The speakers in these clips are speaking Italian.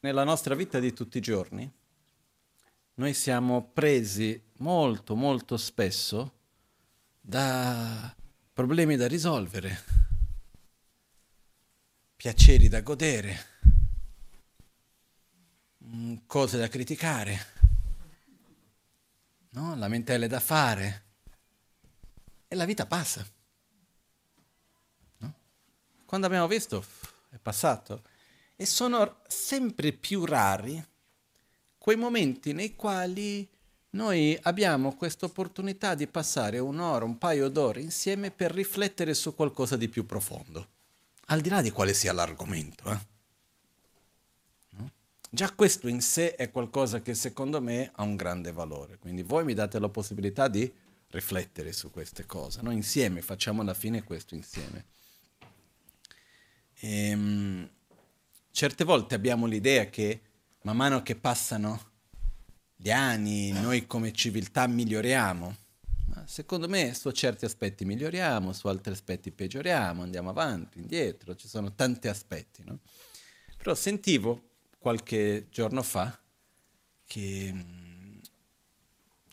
nella nostra vita di tutti i giorni noi siamo presi molto molto spesso da problemi da risolvere, piaceri da godere, mm, cose da criticare, no? lamentele da fare e la vita passa. No? Quando abbiamo visto è passato e sono sempre più rari quei momenti nei quali noi abbiamo questa opportunità di passare un'ora, un paio d'ore insieme per riflettere su qualcosa di più profondo, al di là di quale sia l'argomento. Eh? No? Già questo in sé è qualcosa che secondo me ha un grande valore, quindi voi mi date la possibilità di riflettere su queste cose, noi insieme facciamo alla fine questo insieme. E, um, certe volte abbiamo l'idea che man mano che passano gli anni, noi come civiltà miglioriamo. Ma secondo me su certi aspetti miglioriamo, su altri aspetti peggioriamo, andiamo avanti, indietro, ci sono tanti aspetti. No? Però sentivo qualche giorno fa che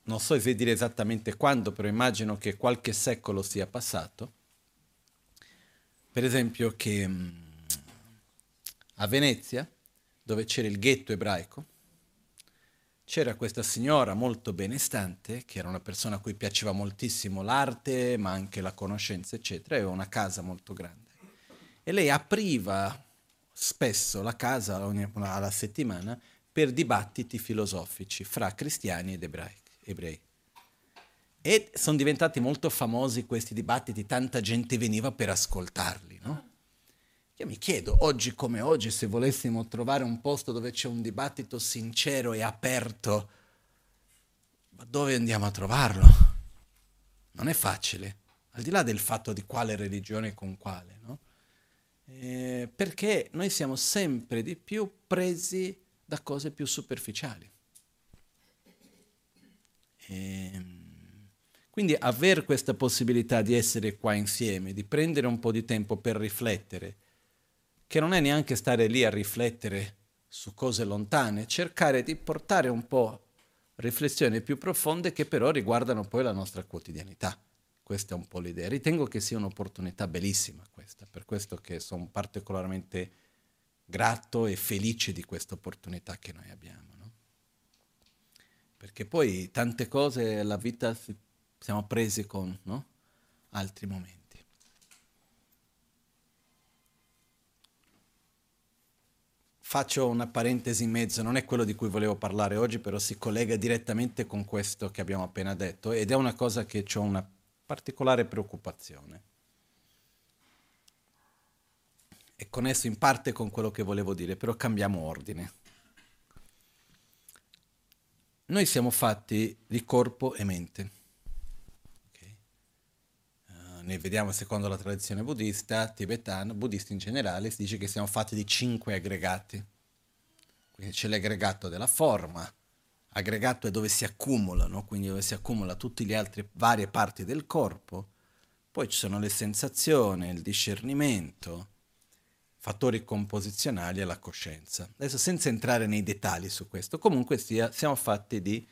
non so se dire esattamente quando, però immagino che qualche secolo sia passato. Per esempio che a Venezia dove c'era il ghetto ebraico, c'era questa signora molto benestante, che era una persona a cui piaceva moltissimo l'arte, ma anche la conoscenza, eccetera, aveva una casa molto grande. E lei apriva spesso la casa alla settimana per dibattiti filosofici fra cristiani ed ebrei. E sono diventati molto famosi questi dibattiti, tanta gente veniva per ascoltarli, no? Io mi chiedo, oggi come oggi, se volessimo trovare un posto dove c'è un dibattito sincero e aperto, ma dove andiamo a trovarlo? Non è facile, al di là del fatto di quale religione con quale, no? eh, perché noi siamo sempre di più presi da cose più superficiali. E, ehm, quindi avere questa possibilità di essere qua insieme, di prendere un po' di tempo per riflettere, che non è neanche stare lì a riflettere su cose lontane, cercare di portare un po' riflessioni più profonde che però riguardano poi la nostra quotidianità. Questa è un po' l'idea. Ritengo che sia un'opportunità bellissima questa, per questo che sono particolarmente grato e felice di questa opportunità che noi abbiamo. No? Perché poi tante cose la vita siamo presi con no? altri momenti. Faccio una parentesi in mezzo, non è quello di cui volevo parlare oggi, però si collega direttamente con questo che abbiamo appena detto ed è una cosa che ho una particolare preoccupazione. È connesso in parte con quello che volevo dire, però cambiamo ordine. Noi siamo fatti di corpo e mente. Ne vediamo secondo la tradizione buddista, tibetana, buddista in generale, si dice che siamo fatti di cinque aggregati. Quindi c'è l'aggregato della forma, aggregato è dove si accumulano, quindi dove si accumula tutte le altre varie parti del corpo. Poi ci sono le sensazioni, il discernimento, fattori composizionali e la coscienza. Adesso senza entrare nei dettagli su questo, comunque sia, siamo fatti di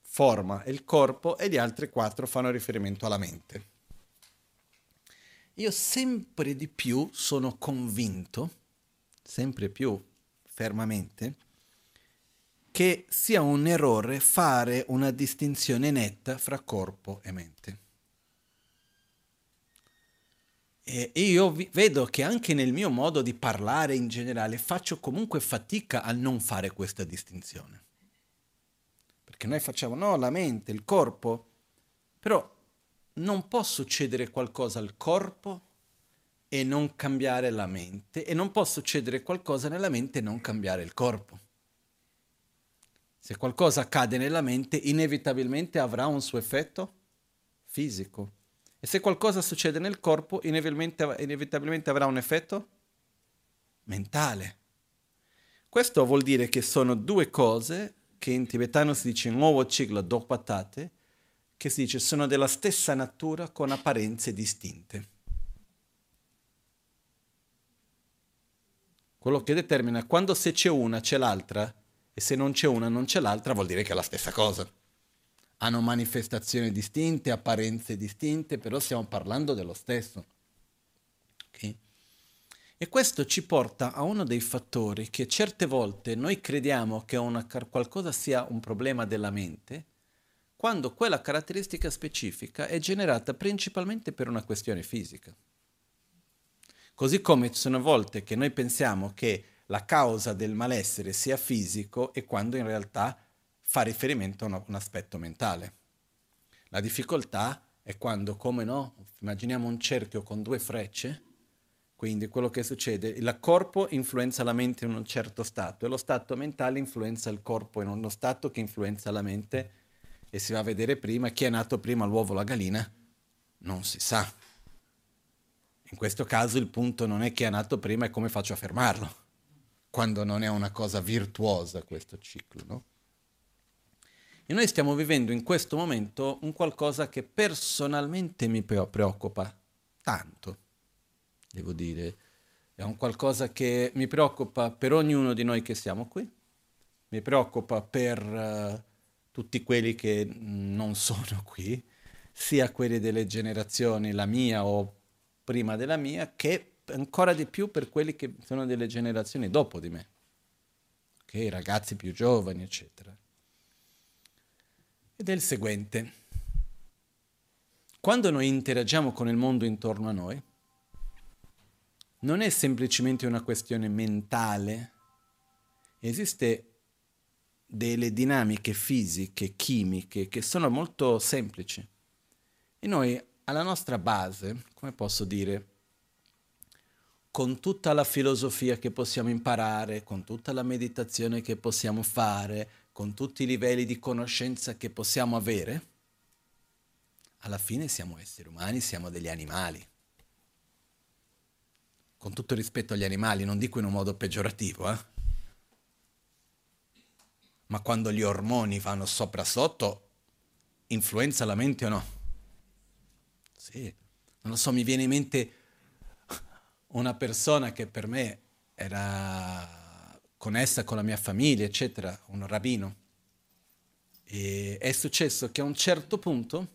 forma e il corpo e gli altri quattro fanno riferimento alla mente. Io sempre di più sono convinto, sempre più fermamente, che sia un errore fare una distinzione netta fra corpo e mente. E io vi- vedo che anche nel mio modo di parlare in generale faccio comunque fatica a non fare questa distinzione. Perché noi facciamo no, la mente, il corpo, però non può succedere qualcosa al corpo e non cambiare la mente e non può succedere qualcosa nella mente e non cambiare il corpo. Se qualcosa accade nella mente, inevitabilmente avrà un suo effetto fisico. E se qualcosa succede nel corpo, inevitabilmente, inevitabilmente avrà un effetto mentale. Questo vuol dire che sono due cose che in tibetano si dice nuovo ciclo do patate, che si dice sono della stessa natura con apparenze distinte. quello che determina quando se c'è una c'è l'altra e se non c'è una non c'è l'altra vuol dire che è la stessa cosa. Hanno manifestazioni distinte, apparenze distinte, però stiamo parlando dello stesso. Okay? E questo ci porta a uno dei fattori che certe volte noi crediamo che una, qualcosa sia un problema della mente, quando quella caratteristica specifica è generata principalmente per una questione fisica. Così come ci sono volte che noi pensiamo che la causa del malessere sia fisico e quando in realtà fa riferimento a un aspetto mentale. La difficoltà è quando, come no, immaginiamo un cerchio con due frecce, quindi quello che succede, il corpo influenza la mente in un certo stato e lo stato mentale influenza il corpo in uno stato che influenza la mente e si va a vedere prima chi è nato prima l'uovo o la gallina, non si sa. In questo caso il punto non è chi è nato prima, è come faccio a fermarlo, quando non è una cosa virtuosa questo ciclo, no? E noi stiamo vivendo in questo momento un qualcosa che personalmente mi preoccupa tanto, devo dire. È un qualcosa che mi preoccupa per ognuno di noi che siamo qui, mi preoccupa per uh, tutti quelli che non sono qui, sia quelli delle generazioni, la mia o prima della mia, che ancora di più per quelli che sono delle generazioni dopo di me, okay? ragazzi più giovani, eccetera. Ed è il seguente. Quando noi interagiamo con il mondo intorno a noi, non è semplicemente una questione mentale, esiste delle dinamiche fisiche, chimiche, che sono molto semplici. E noi alla nostra base, come posso dire, con tutta la filosofia che possiamo imparare, con tutta la meditazione che possiamo fare, con tutti i livelli di conoscenza che possiamo avere, alla fine siamo esseri umani, siamo degli animali. Con tutto rispetto agli animali, non dico in un modo peggiorativo, eh? Ma quando gli ormoni vanno sopra sotto, influenza la mente o no? Sì, non lo so, mi viene in mente una persona che per me era connessa con la mia famiglia, eccetera, un rabbino. E è successo che a un certo punto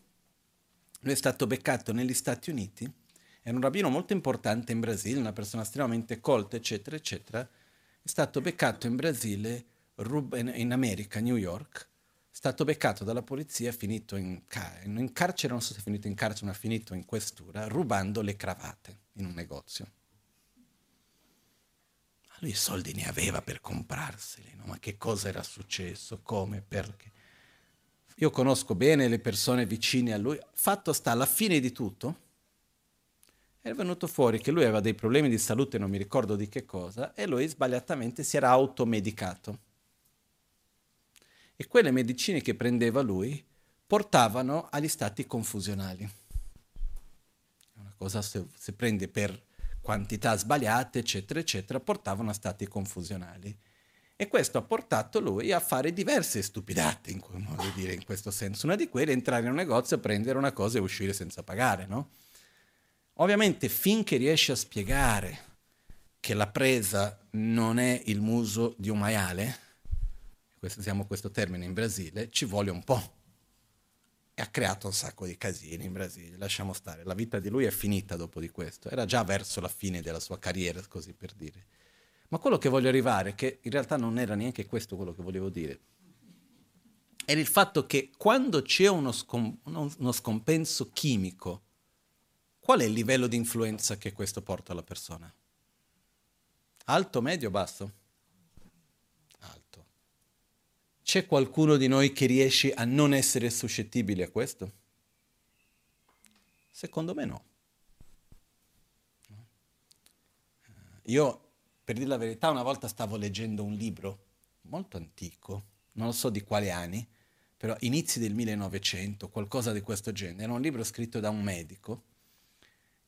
lui è stato beccato negli Stati Uniti, era un rabbino molto importante in Brasile, una persona estremamente colta, eccetera, eccetera, è stato beccato in Brasile, in America, New York, stato beccato dalla polizia, finito in, car- in, carcere, non so se è finito in carcere, ma è finito in questura, rubando le cravatte in un negozio. Ma lui i soldi ne aveva per comprarseli, no? ma che cosa era successo, come, perché. Io conosco bene le persone vicine a lui, fatto sta alla fine di tutto, è venuto fuori che lui aveva dei problemi di salute, non mi ricordo di che cosa, e lui sbagliatamente si era automedicato e quelle medicine che prendeva lui portavano agli stati confusionali. Una cosa se, se prende per quantità sbagliate, eccetera, eccetera, portavano a stati confusionali. E questo ha portato lui a fare diverse stupidate, in, modo dire, in questo senso. Una di quelle è entrare in un negozio, prendere una cosa e uscire senza pagare, no? Ovviamente finché riesci a spiegare che la presa non è il muso di un maiale, usiamo questo termine in Brasile, ci vuole un po'. E ha creato un sacco di casini in Brasile, lasciamo stare. La vita di lui è finita dopo di questo, era già verso la fine della sua carriera, così per dire. Ma quello che voglio arrivare, che in realtà non era neanche questo quello che volevo dire, era il fatto che quando c'è uno, scom- uno scompenso chimico, qual è il livello di influenza che questo porta alla persona? Alto, medio, basso? C'è qualcuno di noi che riesce a non essere suscettibile a questo? Secondo me no. Io, per dire la verità, una volta stavo leggendo un libro molto antico, non so di quali anni, però inizi del 1900, qualcosa di questo genere. Era un libro scritto da un medico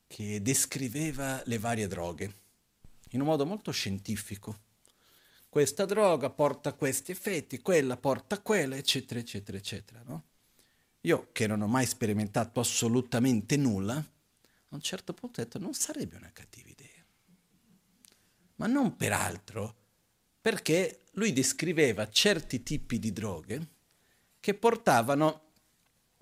che descriveva le varie droghe in un modo molto scientifico questa droga porta questi effetti, quella porta quella, eccetera, eccetera, eccetera. No? Io che non ho mai sperimentato assolutamente nulla, a un certo punto ho detto non sarebbe una cattiva idea. ma non per altro, perché lui descriveva certi tipi di droghe che portavano,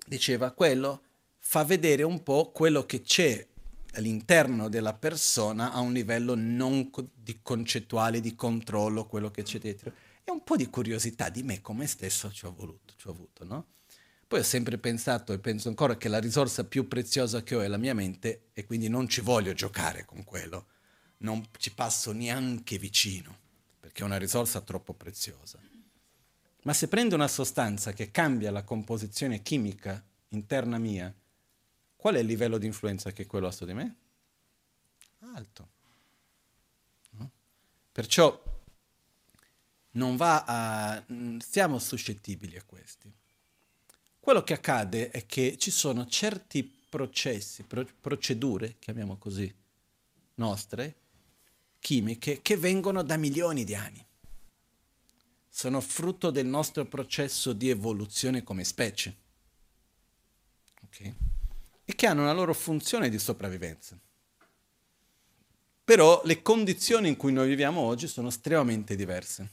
diceva, quello fa vedere un po' quello che c'è all'interno della persona a un livello non di concettuale, di controllo, quello che c'è dietro. E un po' di curiosità di me come stesso ci ho, voluto, ci ho avuto, no? Poi ho sempre pensato e penso ancora che la risorsa più preziosa che ho è la mia mente e quindi non ci voglio giocare con quello, non ci passo neanche vicino, perché è una risorsa troppo preziosa. Ma se prendo una sostanza che cambia la composizione chimica interna mia, qual è il livello di influenza che quello ha su di me? Alto. No? Perciò non va a... siamo suscettibili a questi. Quello che accade è che ci sono certi processi, pro- procedure, chiamiamo così, nostre, chimiche, che vengono da milioni di anni. Sono frutto del nostro processo di evoluzione come specie. Okay? E che hanno una loro funzione di sopravvivenza. Però le condizioni in cui noi viviamo oggi sono estremamente diverse.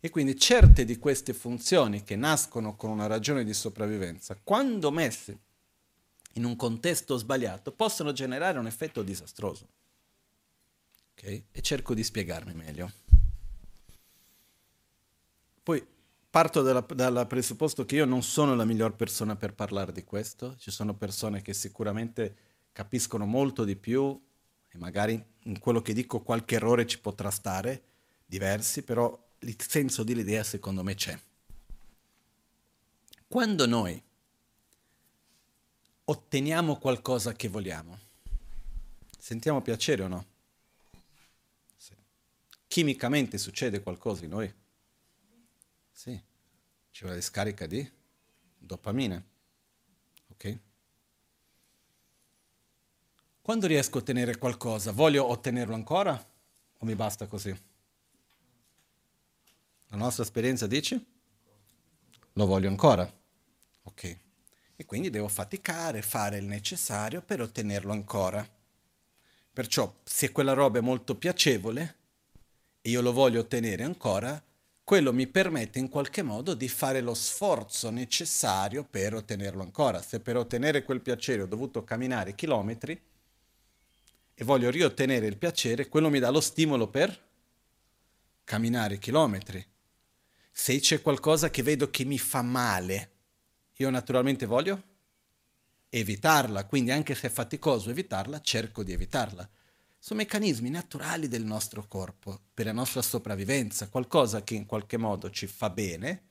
E quindi certe di queste funzioni che nascono con una ragione di sopravvivenza, quando messe in un contesto sbagliato, possono generare un effetto disastroso. Okay? E cerco di spiegarmi meglio. Poi parto dal presupposto che io non sono la miglior persona per parlare di questo, ci sono persone che sicuramente capiscono molto di più e magari in quello che dico qualche errore ci potrà stare, diversi, però il senso dell'idea secondo me c'è. Quando noi otteniamo qualcosa che vogliamo, sentiamo piacere o no? Chimicamente succede qualcosa in noi? Sì. C'è una discarica di dopamina. Ok? Quando riesco a ottenere qualcosa, voglio ottenerlo ancora o mi basta così? La nostra esperienza dice? Lo voglio ancora. Ok. E quindi devo faticare, fare il necessario per ottenerlo ancora. Perciò, se quella roba è molto piacevole e io lo voglio ottenere ancora, quello mi permette in qualche modo di fare lo sforzo necessario per ottenerlo ancora. Se per ottenere quel piacere ho dovuto camminare chilometri e voglio riottenere il piacere, quello mi dà lo stimolo per camminare chilometri se c'è qualcosa che vedo che mi fa male, io naturalmente voglio evitarla, quindi anche se è faticoso evitarla, cerco di evitarla. Sono meccanismi naturali del nostro corpo, per la nostra sopravvivenza, qualcosa che in qualche modo ci fa bene,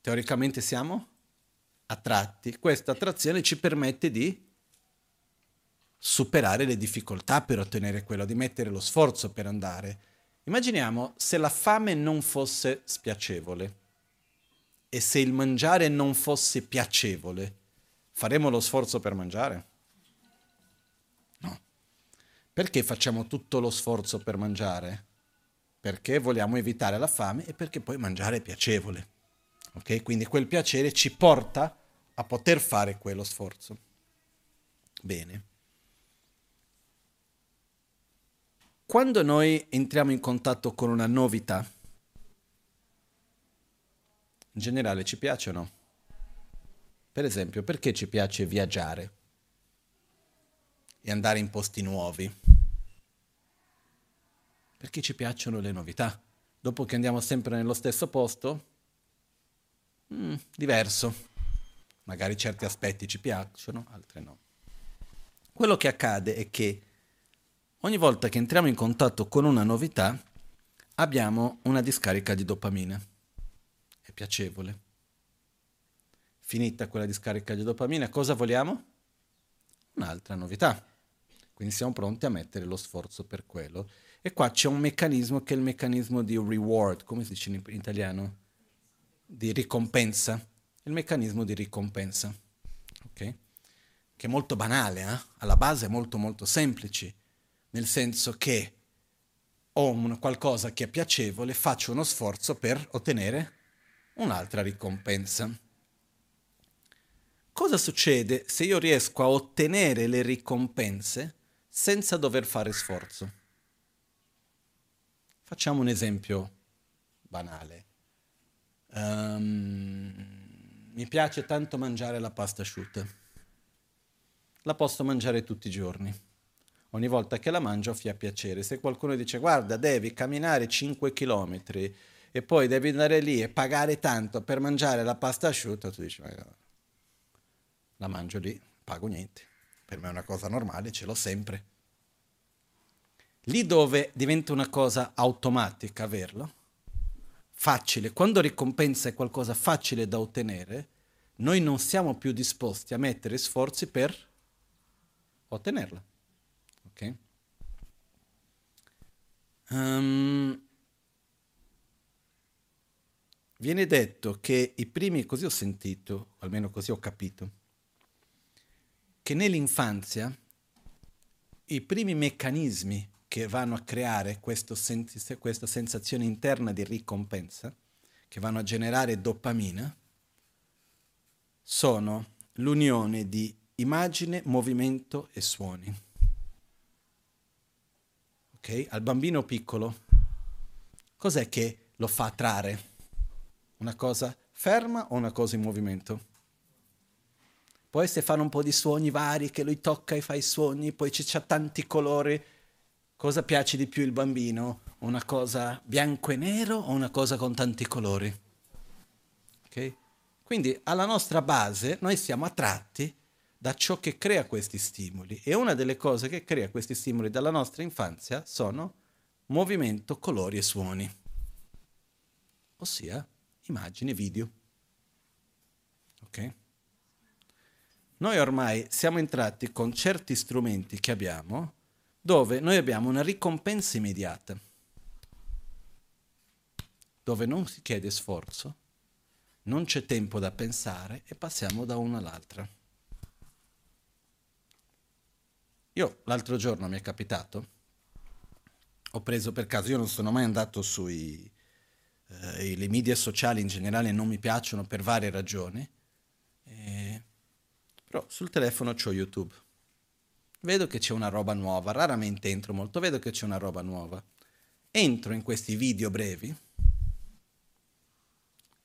teoricamente siamo attratti. Questa attrazione ci permette di superare le difficoltà per ottenere quello, di mettere lo sforzo per andare. Immaginiamo se la fame non fosse spiacevole e se il mangiare non fosse piacevole, faremo lo sforzo per mangiare? Perché facciamo tutto lo sforzo per mangiare? Perché vogliamo evitare la fame e perché poi mangiare è piacevole. Ok? Quindi quel piacere ci porta a poter fare quello sforzo. Bene. Quando noi entriamo in contatto con una novità, in generale ci piace o no? Per esempio, perché ci piace viaggiare e andare in posti nuovi? Perché ci piacciono le novità. Dopo che andiamo sempre nello stesso posto, mm, diverso. Magari certi aspetti ci piacciono, altri no. Quello che accade è che Ogni volta che entriamo in contatto con una novità abbiamo una discarica di dopamina. È piacevole. Finita quella discarica di dopamina, cosa vogliamo? Un'altra novità. Quindi siamo pronti a mettere lo sforzo per quello. E qua c'è un meccanismo che è il meccanismo di reward, come si dice in italiano? Di ricompensa. Il meccanismo di ricompensa. Ok? Che è molto banale, eh? alla base è molto molto semplice nel senso che ho un, qualcosa che è piacevole, faccio uno sforzo per ottenere un'altra ricompensa. Cosa succede se io riesco a ottenere le ricompense senza dover fare sforzo? Facciamo un esempio banale. Um, mi piace tanto mangiare la pasta asciutta. La posso mangiare tutti i giorni. Ogni volta che la mangio fi a piacere. Se qualcuno dice guarda devi camminare 5 km e poi devi andare lì e pagare tanto per mangiare la pasta asciutta, tu dici ma la mangio lì, pago niente. Per me è una cosa normale, ce l'ho sempre. Lì dove diventa una cosa automatica averlo, facile, quando ricompensa è qualcosa facile da ottenere, noi non siamo più disposti a mettere sforzi per ottenerla. Ok? Um, viene detto che i primi, così ho sentito, almeno così ho capito, che nell'infanzia i primi meccanismi che vanno a creare sen- questa sensazione interna di ricompensa, che vanno a generare dopamina, sono l'unione di immagine, movimento e suoni. Ok? Al bambino piccolo, cos'è che lo fa trarre? Una cosa ferma o una cosa in movimento? Poi se fanno un po' di suoni vari, che lui tocca e fa i suoni, poi c'è tanti colori, Cosa piace di più il bambino? Una cosa bianco e nero o una cosa con tanti colori? Okay? Quindi alla nostra base noi siamo attratti da ciò che crea questi stimoli e una delle cose che crea questi stimoli dalla nostra infanzia sono movimento, colori e suoni, ossia immagini, video. Ok? Noi ormai siamo entrati con certi strumenti che abbiamo dove noi abbiamo una ricompensa immediata, dove non si chiede sforzo, non c'è tempo da pensare e passiamo da una all'altra. Io l'altro giorno mi è capitato, ho preso per caso, io non sono mai andato sui eh, le media sociali in generale non mi piacciono per varie ragioni, però sul telefono ho YouTube vedo che c'è una roba nuova, raramente entro molto, vedo che c'è una roba nuova. Entro in questi video brevi,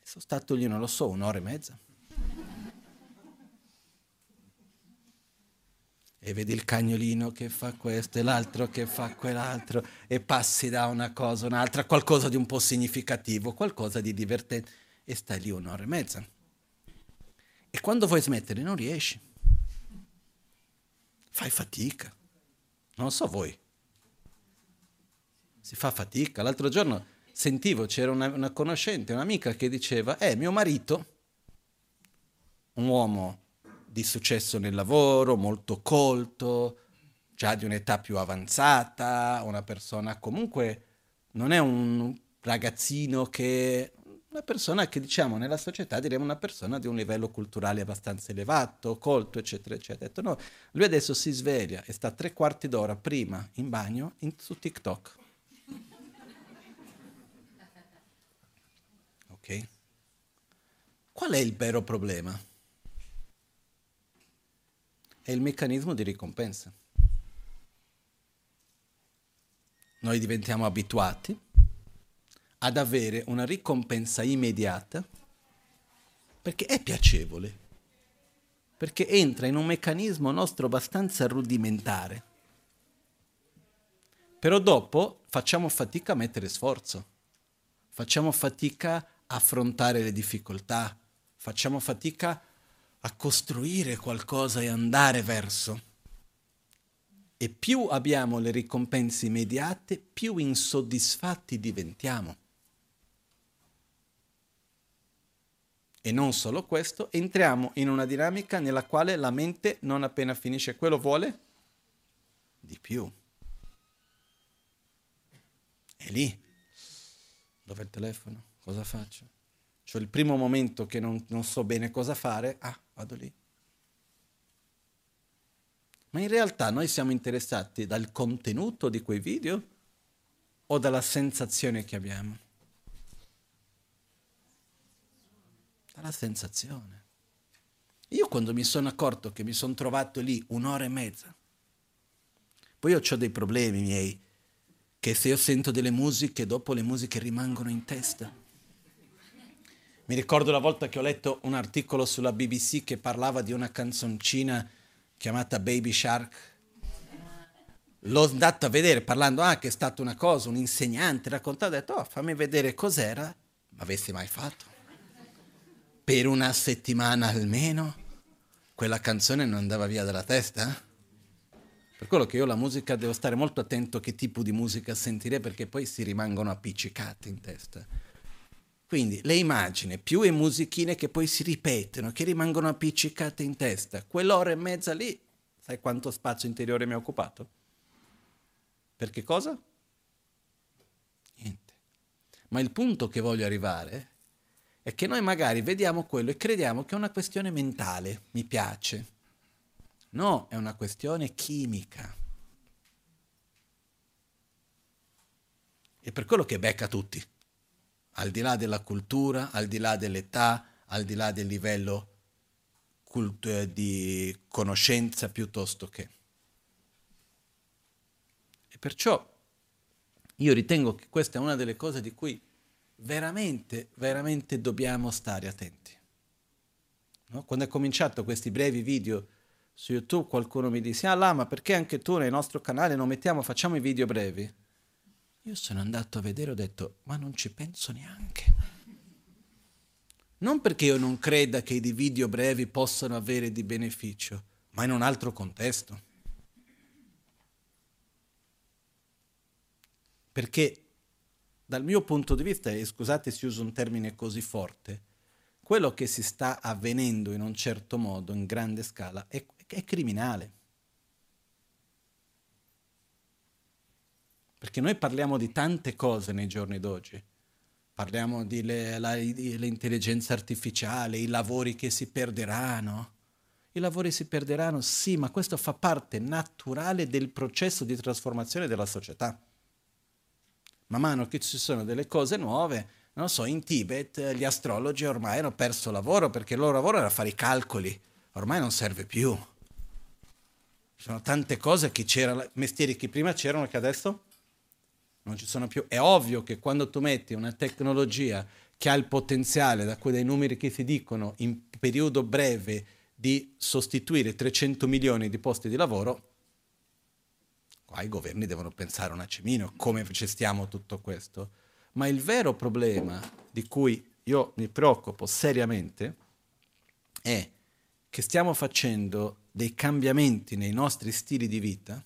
sono stato lì, non lo so, un'ora e mezza. E vedi il cagnolino che fa questo e l'altro che fa quell'altro e passi da una cosa a un'altra, qualcosa di un po' significativo, qualcosa di divertente e stai lì un'ora e mezza. E quando vuoi smettere non riesci fai fatica. Non so voi. Si fa fatica. L'altro giorno sentivo, c'era una, una conoscente, un'amica che diceva, eh, mio marito, un uomo di successo nel lavoro, molto colto, già di un'età più avanzata, una persona comunque non è un ragazzino che una persona che diciamo nella società diremo una persona di un livello culturale abbastanza elevato, colto, eccetera, eccetera. Detto, no, lui adesso si sveglia e sta tre quarti d'ora prima in bagno in, su TikTok. Ok? Qual è il vero problema? È il meccanismo di ricompensa. Noi diventiamo abituati ad avere una ricompensa immediata perché è piacevole, perché entra in un meccanismo nostro abbastanza rudimentare. Però dopo facciamo fatica a mettere sforzo, facciamo fatica a affrontare le difficoltà, facciamo fatica a costruire qualcosa e andare verso. E più abbiamo le ricompense immediate, più insoddisfatti diventiamo. E non solo questo, entriamo in una dinamica nella quale la mente non appena finisce quello vuole di più. E lì, dove il telefono? Cosa faccio? C'ho il primo momento che non, non so bene cosa fare, ah, vado lì. Ma in realtà noi siamo interessati dal contenuto di quei video o dalla sensazione che abbiamo? Dalla sensazione. Io quando mi sono accorto che mi sono trovato lì un'ora e mezza, poi io ho dei problemi miei, che se io sento delle musiche, dopo le musiche rimangono in testa. Mi ricordo la volta che ho letto un articolo sulla BBC che parlava di una canzoncina chiamata Baby Shark. L'ho andato a vedere parlando anche, è stata una cosa, un insegnante, raccontava, ho detto, oh, fammi vedere cos'era. Ma avessi mai fatto? Per una settimana almeno? Quella canzone non andava via dalla testa? Per quello che io la musica devo stare molto attento a che tipo di musica sentire perché poi si rimangono appiccicate in testa. Quindi le immagini più le musichine che poi si ripetono, che rimangono appiccicate in testa, quell'ora e mezza lì, sai quanto spazio interiore mi ha occupato? Per che cosa? Niente. Ma il punto che voglio arrivare è che noi magari vediamo quello e crediamo che è una questione mentale, mi piace. No, è una questione chimica. E per quello che becca tutti al di là della cultura, al di là dell'età, al di là del livello cult- eh, di conoscenza piuttosto che. E perciò io ritengo che questa è una delle cose di cui veramente, veramente dobbiamo stare attenti. No? Quando ho cominciato questi brevi video su YouTube, qualcuno mi disse, ah là, ma perché anche tu nel nostro canale non mettiamo, facciamo i video brevi? Io sono andato a vedere e ho detto, ma non ci penso neanche. Non perché io non creda che i video brevi possano avere di beneficio, ma in un altro contesto. Perché dal mio punto di vista, e scusate se uso un termine così forte, quello che si sta avvenendo in un certo modo, in grande scala, è, è criminale. Perché noi parliamo di tante cose nei giorni d'oggi. Parliamo dell'intelligenza artificiale, i lavori che si perderanno. I lavori si perderanno, sì, ma questo fa parte naturale del processo di trasformazione della società. Man mano che ci sono delle cose nuove, non so, in Tibet gli astrologi ormai hanno perso lavoro perché il loro lavoro era fare i calcoli, ormai non serve più. Ci sono tante cose che c'erano, mestieri che prima c'erano che adesso non ci sono più. È ovvio che quando tu metti una tecnologia che ha il potenziale, da quei numeri che si dicono, in periodo breve di sostituire 300 milioni di posti di lavoro, qua i governi devono pensare un attimino come gestiamo tutto questo. Ma il vero problema di cui io mi preoccupo seriamente è che stiamo facendo dei cambiamenti nei nostri stili di vita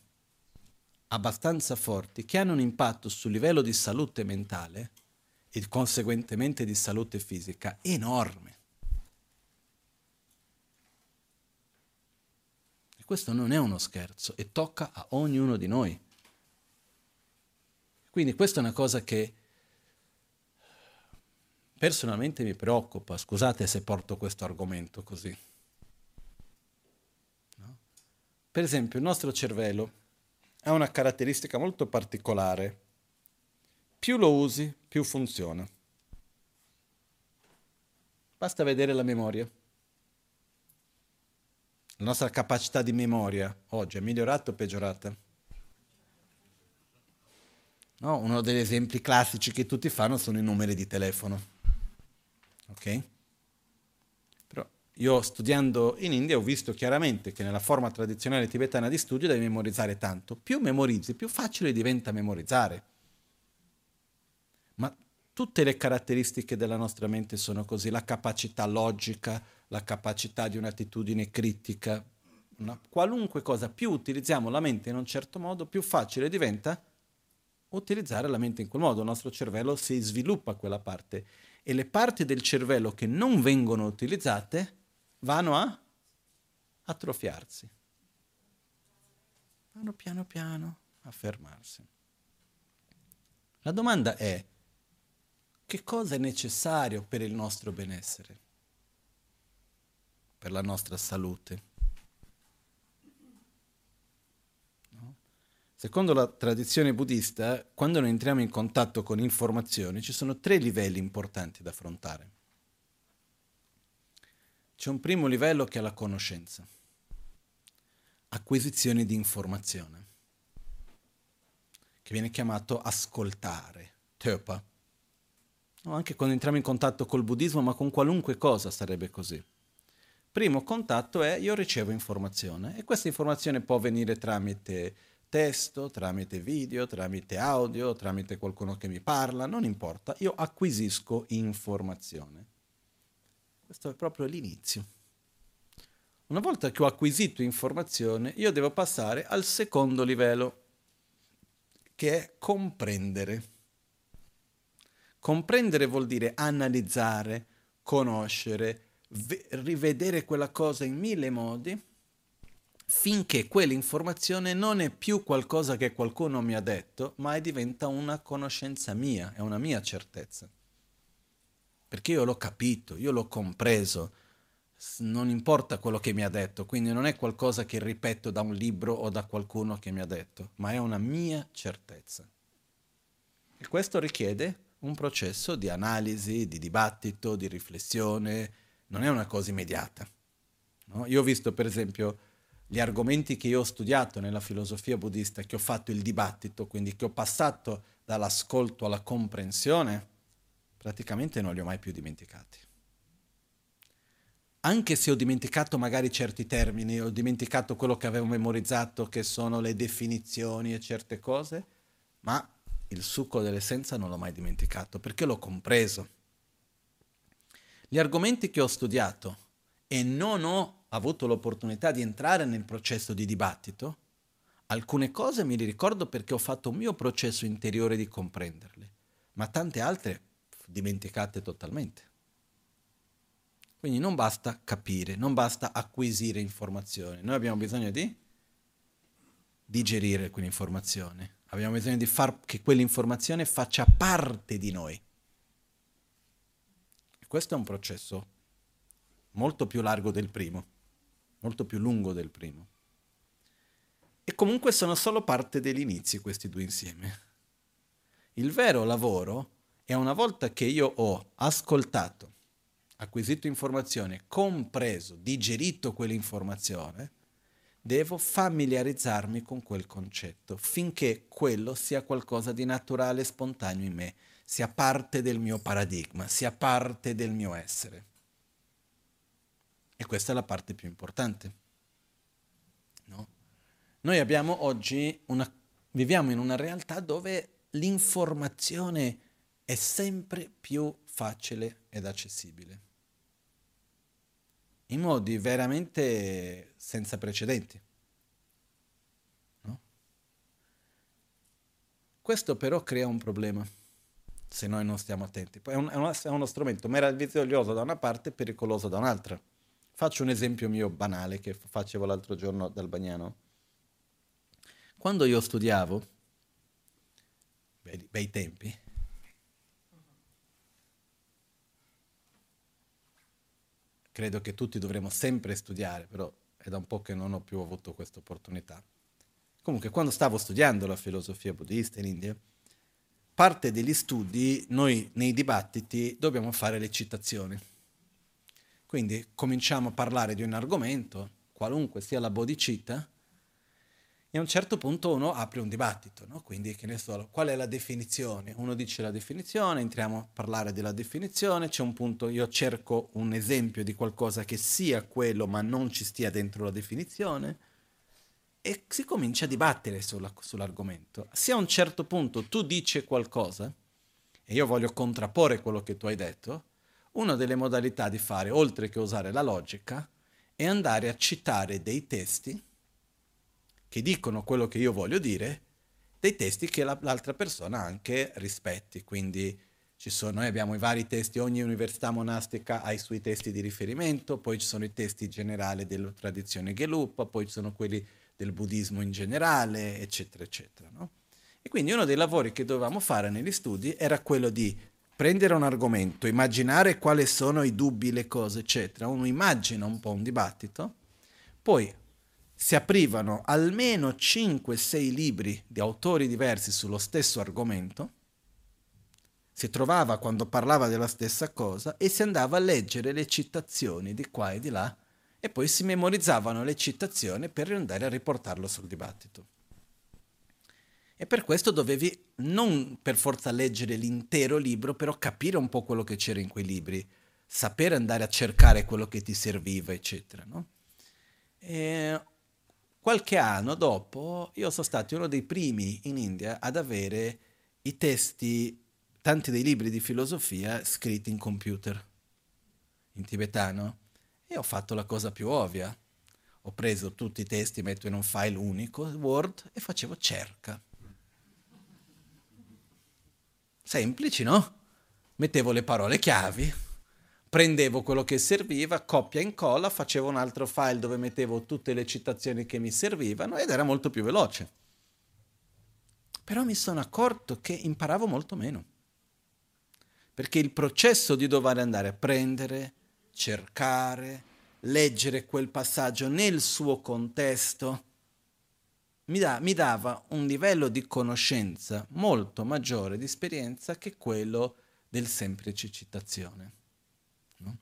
abbastanza forti che hanno un impatto sul livello di salute mentale e conseguentemente di salute fisica enorme. Questo non è uno scherzo e tocca a ognuno di noi. Quindi questa è una cosa che personalmente mi preoccupa, scusate se porto questo argomento così. No? Per esempio il nostro cervello ha una caratteristica molto particolare. Più lo usi, più funziona. Basta vedere la memoria. La nostra capacità di memoria oggi è migliorata o peggiorata? No, uno degli esempi classici che tutti fanno sono i numeri di telefono. Ok? Io studiando in India ho visto chiaramente che nella forma tradizionale tibetana di studio devi memorizzare tanto. Più memorizzi, più facile diventa memorizzare. Ma tutte le caratteristiche della nostra mente sono così, la capacità logica, la capacità di un'attitudine critica, una, qualunque cosa, più utilizziamo la mente in un certo modo, più facile diventa utilizzare la mente in quel modo. Il nostro cervello si sviluppa quella parte e le parti del cervello che non vengono utilizzate vanno a atrofiarsi. Vanno piano piano a fermarsi. La domanda è, che cosa è necessario per il nostro benessere, per la nostra salute? No? Secondo la tradizione buddista, quando noi entriamo in contatto con informazioni, ci sono tre livelli importanti da affrontare. C'è un primo livello che è la conoscenza, acquisizione di informazione, che viene chiamato ascoltare, Töpa. No, anche quando entriamo in contatto col buddismo, ma con qualunque cosa sarebbe così. Primo contatto è io ricevo informazione e questa informazione può venire tramite testo, tramite video, tramite audio, tramite qualcuno che mi parla, non importa, io acquisisco informazione. Questo è proprio l'inizio. Una volta che ho acquisito informazione, io devo passare al secondo livello, che è comprendere. Comprendere vuol dire analizzare, conoscere, rivedere quella cosa in mille modi finché quell'informazione non è più qualcosa che qualcuno mi ha detto, ma diventa una conoscenza mia, è una mia certezza. Perché io l'ho capito, io l'ho compreso, non importa quello che mi ha detto, quindi non è qualcosa che ripeto da un libro o da qualcuno che mi ha detto, ma è una mia certezza. E questo richiede un processo di analisi, di dibattito, di riflessione, non è una cosa immediata. No? Io ho visto per esempio gli argomenti che io ho studiato nella filosofia buddista, che ho fatto il dibattito, quindi che ho passato dall'ascolto alla comprensione, praticamente non li ho mai più dimenticati. Anche se ho dimenticato magari certi termini, ho dimenticato quello che avevo memorizzato, che sono le definizioni e certe cose, ma il succo dell'essenza non l'ho mai dimenticato perché l'ho compreso. Gli argomenti che ho studiato e non ho avuto l'opportunità di entrare nel processo di dibattito, alcune cose me le ricordo perché ho fatto un mio processo interiore di comprenderle, ma tante altre dimenticate totalmente. Quindi non basta capire, non basta acquisire informazioni, noi abbiamo bisogno di digerire quell'informazione, abbiamo bisogno di far che quell'informazione faccia parte di noi. Questo è un processo molto più largo del primo, molto più lungo del primo. E comunque sono solo parte dell'inizio questi due insieme. Il vero lavoro è una volta che io ho ascoltato, acquisito informazione, compreso, digerito quell'informazione, devo familiarizzarmi con quel concetto finché quello sia qualcosa di naturale e spontaneo in me sia parte del mio paradigma, sia parte del mio essere. E questa è la parte più importante. No? Noi abbiamo oggi una, viviamo in una realtà dove l'informazione è sempre più facile ed accessibile. In modi veramente senza precedenti. No? Questo però crea un problema se noi non stiamo attenti. È, un, uno, è uno strumento meraviglioso da una parte e pericoloso da un'altra. Faccio un esempio mio banale che facevo l'altro giorno dal Bagnano. Quando io studiavo, bei, bei tempi, credo che tutti dovremmo sempre studiare, però è da un po' che non ho più avuto questa opportunità. Comunque, quando stavo studiando la filosofia buddista in India, parte degli studi, noi nei dibattiti dobbiamo fare le citazioni. Quindi cominciamo a parlare di un argomento, qualunque sia la bodhicitta, e a un certo punto uno apre un dibattito, no? quindi che ne so, qual è la definizione? Uno dice la definizione, entriamo a parlare della definizione, c'è un punto, io cerco un esempio di qualcosa che sia quello ma non ci stia dentro la definizione, e si comincia a dibattere sulla, sull'argomento. Se a un certo punto tu dici qualcosa e io voglio contrapporre quello che tu hai detto, una delle modalità di fare, oltre che usare la logica, è andare a citare dei testi che dicono quello che io voglio dire, dei testi che la, l'altra persona anche rispetti. Quindi ci sono, noi abbiamo i vari testi, ogni università monastica ha i suoi testi di riferimento, poi ci sono i testi generali della tradizione Gelugpa, poi ci sono quelli del buddismo in generale, eccetera, eccetera. No? E quindi uno dei lavori che dovevamo fare negli studi era quello di prendere un argomento, immaginare quali sono i dubbi, le cose, eccetera. Uno immagina un po' un dibattito, poi si aprivano almeno 5-6 libri di autori diversi sullo stesso argomento, si trovava quando parlava della stessa cosa e si andava a leggere le citazioni di qua e di là e poi si memorizzavano le citazioni per andare a riportarlo sul dibattito. E per questo dovevi non per forza leggere l'intero libro, però capire un po' quello che c'era in quei libri, sapere andare a cercare quello che ti serviva, eccetera. No? E qualche anno dopo io sono stato uno dei primi in India ad avere i testi, tanti dei libri di filosofia scritti in computer, in tibetano, e ho fatto la cosa più ovvia. Ho preso tutti i testi, metto in un file unico, Word, e facevo cerca Semplici, no? Mettevo le parole chiavi, prendevo quello che serviva, copia e incolla, facevo un altro file dove mettevo tutte le citazioni che mi servivano ed era molto più veloce. Però mi sono accorto che imparavo molto meno. Perché il processo di dover andare a prendere, cercare, leggere quel passaggio nel suo contesto, mi, da, mi dava un livello di conoscenza molto maggiore di esperienza che quello del semplice citazione. No?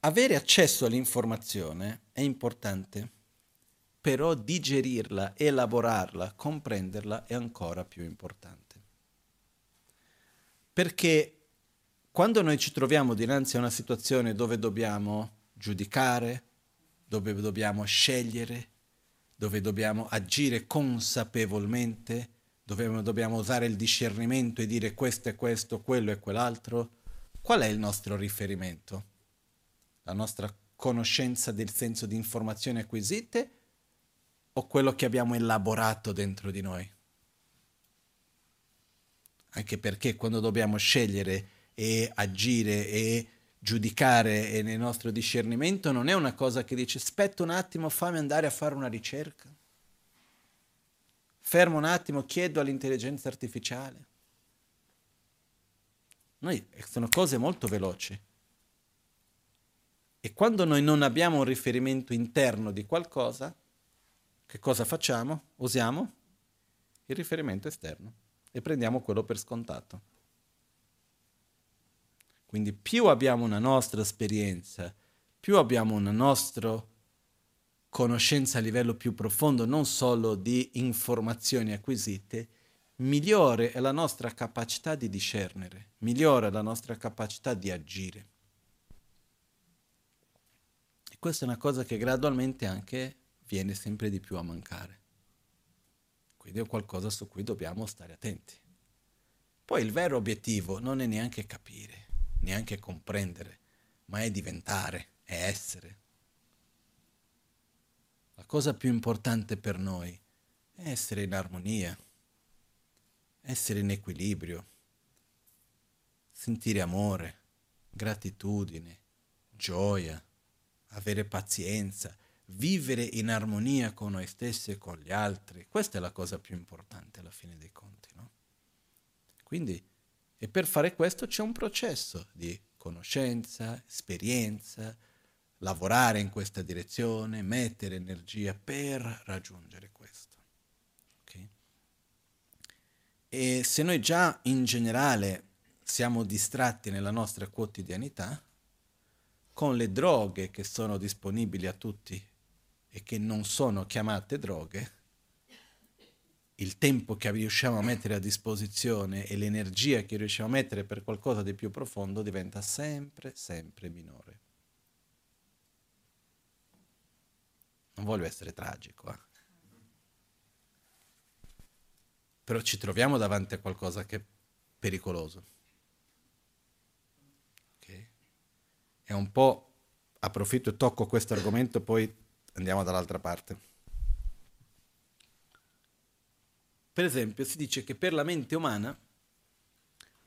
Avere accesso all'informazione è importante, però digerirla, elaborarla, comprenderla è ancora più importante. Perché quando noi ci troviamo dinanzi a una situazione dove dobbiamo giudicare, dove dobbiamo scegliere, dove dobbiamo agire consapevolmente, dove dobbiamo usare il discernimento e dire questo è questo, quello è quell'altro, qual è il nostro riferimento? La nostra conoscenza del senso di informazioni acquisite o quello che abbiamo elaborato dentro di noi? Anche perché quando dobbiamo scegliere e agire e giudicare e nel nostro discernimento non è una cosa che dice aspetta un attimo, fammi andare a fare una ricerca. Fermo un attimo, chiedo all'intelligenza artificiale. Noi sono cose molto veloci. E quando noi non abbiamo un riferimento interno di qualcosa, che cosa facciamo? Usiamo il riferimento esterno e prendiamo quello per scontato. Quindi più abbiamo una nostra esperienza, più abbiamo una nostra conoscenza a livello più profondo, non solo di informazioni acquisite, migliore è la nostra capacità di discernere, migliore è la nostra capacità di agire. E questa è una cosa che gradualmente anche viene sempre di più a mancare. Quindi è qualcosa su cui dobbiamo stare attenti. Poi il vero obiettivo non è neanche capire, neanche comprendere, ma è diventare, è essere. La cosa più importante per noi è essere in armonia, essere in equilibrio, sentire amore, gratitudine, gioia, avere pazienza, vivere in armonia con noi stessi e con gli altri. Questa è la cosa più importante alla fine dei conti. No? Quindi e per fare questo c'è un processo di conoscenza, esperienza, lavorare in questa direzione, mettere energia per raggiungere questo. Okay? E se noi già in generale siamo distratti nella nostra quotidianità, con le droghe che sono disponibili a tutti e che non sono chiamate droghe, il tempo che riusciamo a mettere a disposizione e l'energia che riusciamo a mettere per qualcosa di più profondo diventa sempre, sempre minore. Non voglio essere tragico, eh? però ci troviamo davanti a qualcosa che è pericoloso. Okay? È un po', approfitto e tocco questo argomento, poi andiamo dall'altra parte. Per esempio, si dice che per la mente umana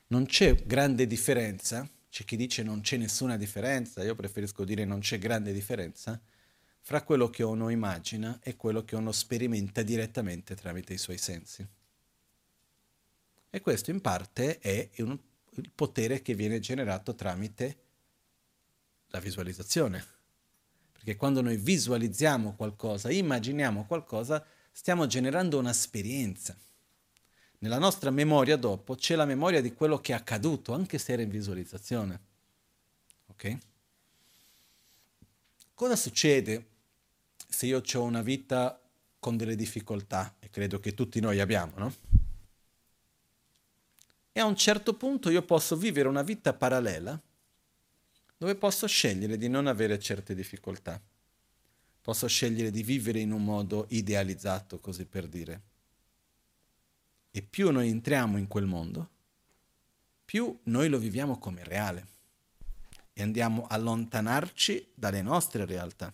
non c'è grande differenza, c'è chi dice non c'è nessuna differenza, io preferisco dire non c'è grande differenza, fra quello che uno immagina e quello che uno sperimenta direttamente tramite i suoi sensi. E questo in parte è un, il potere che viene generato tramite la visualizzazione. Perché quando noi visualizziamo qualcosa, immaginiamo qualcosa, stiamo generando un'esperienza. Nella nostra memoria dopo c'è la memoria di quello che è accaduto, anche se era in visualizzazione. Ok? Cosa succede se io ho una vita con delle difficoltà, e credo che tutti noi abbiamo, no? E a un certo punto io posso vivere una vita parallela dove posso scegliere di non avere certe difficoltà. Posso scegliere di vivere in un modo idealizzato, così per dire. E più noi entriamo in quel mondo, più noi lo viviamo come reale e andiamo a allontanarci dalle nostre realtà.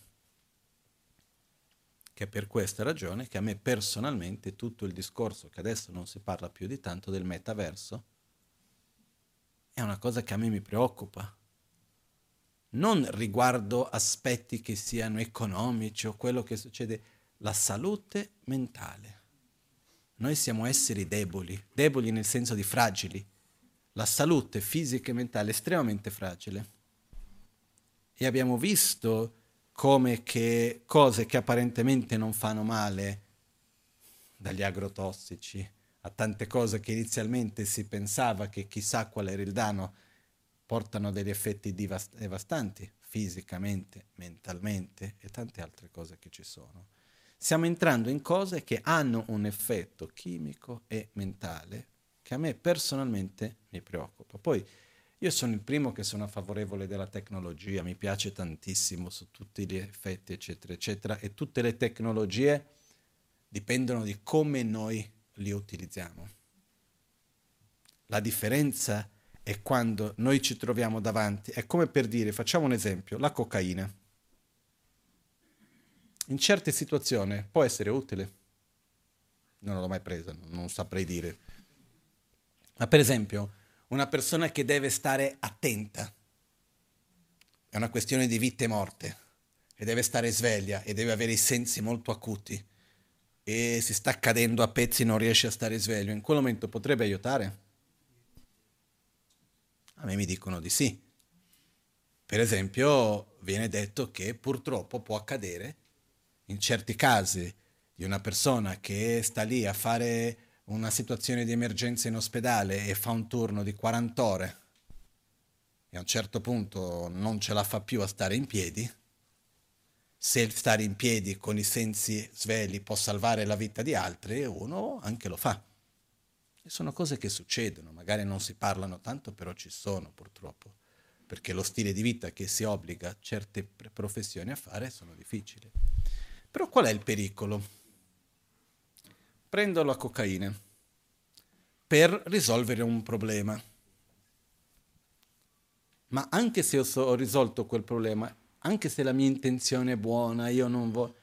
Che è per questa ragione che a me personalmente tutto il discorso, che adesso non si parla più di tanto del metaverso, è una cosa che a me mi preoccupa. Non riguardo aspetti che siano economici o quello che succede, la salute mentale. Noi siamo esseri deboli, deboli nel senso di fragili. La salute fisica e mentale è estremamente fragile. E abbiamo visto come che cose che apparentemente non fanno male, dagli agrotossici a tante cose che inizialmente si pensava che chissà qual era il danno, portano degli effetti devastanti fisicamente, mentalmente e tante altre cose che ci sono. Stiamo entrando in cose che hanno un effetto chimico e mentale che a me personalmente mi preoccupa. Poi io sono il primo che sono favorevole della tecnologia, mi piace tantissimo su tutti gli effetti, eccetera, eccetera, e tutte le tecnologie dipendono di come noi li utilizziamo. La differenza è quando noi ci troviamo davanti, è come per dire, facciamo un esempio, la cocaina. In certe situazioni può essere utile. Non l'ho mai presa, non saprei dire. Ma per esempio, una persona che deve stare attenta. È una questione di vita e morte e deve stare sveglia e deve avere i sensi molto acuti e si sta cadendo a pezzi e non riesce a stare sveglio. In quel momento potrebbe aiutare? A me mi dicono di sì. Per esempio, viene detto che purtroppo può accadere in certi casi di una persona che sta lì a fare una situazione di emergenza in ospedale e fa un turno di 40 ore e a un certo punto non ce la fa più a stare in piedi, se stare in piedi con i sensi svegli può salvare la vita di altri, uno anche lo fa. E sono cose che succedono, magari non si parlano tanto, però ci sono purtroppo, perché lo stile di vita che si obbliga certe professioni a fare sono difficili. Però qual è il pericolo? prendo la cocaina per risolvere un problema. Ma anche se ho risolto quel problema, anche se la mia intenzione è buona, io non voglio,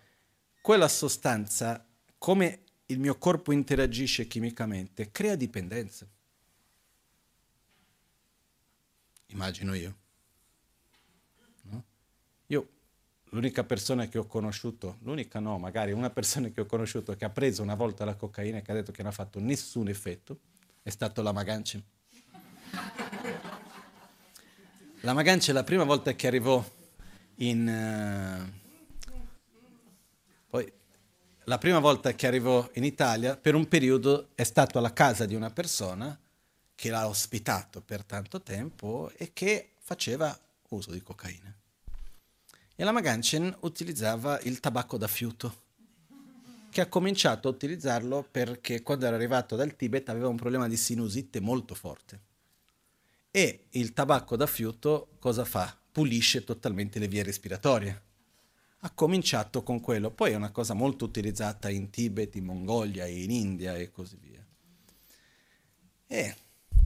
quella sostanza, come il mio corpo interagisce chimicamente, crea dipendenza. Immagino io. No? Io l'unica persona che ho conosciuto, l'unica no, magari una persona che ho conosciuto che ha preso una volta la cocaina e che ha detto che non ha fatto nessun effetto, è stato la Magancia. La Magancia la prima volta che arrivò in... Uh, la prima volta che arrivò in Italia, per un periodo è stato alla casa di una persona che l'ha ospitato per tanto tempo e che faceva uso di cocaina. E la Maganchen utilizzava il tabacco da fiuto, che ha cominciato a utilizzarlo perché quando era arrivato dal Tibet aveva un problema di sinusite molto forte. E il tabacco da fiuto cosa fa? Pulisce totalmente le vie respiratorie. Ha cominciato con quello, poi è una cosa molto utilizzata in Tibet, in Mongolia, in India e così via. E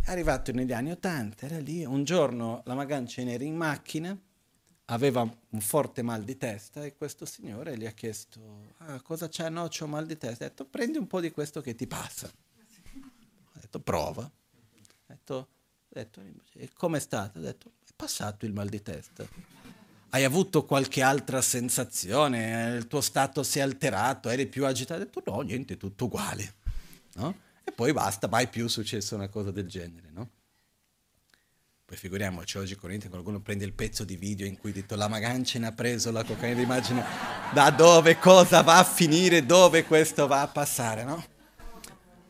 è arrivato negli anni Ottanta, era lì, un giorno la Maganchen era in macchina aveva un forte mal di testa e questo signore gli ha chiesto ah, cosa c'è? No, c'ho mal di testa. Ha detto prendi un po' di questo che ti passa. Ha detto prova. Ha detto, ha detto e com'è stato? Ha detto è passato il mal di testa. Hai avuto qualche altra sensazione? Il tuo stato si è alterato? Eri più agitato? Ha detto no, niente, tutto uguale. No? E poi basta, mai più successo una cosa del genere, no? Poi figuriamoci, oggi con internet qualcuno prende il pezzo di video in cui detto la Magancia ha preso la cocaina, immagina da dove, cosa va a finire, dove questo va a passare, no?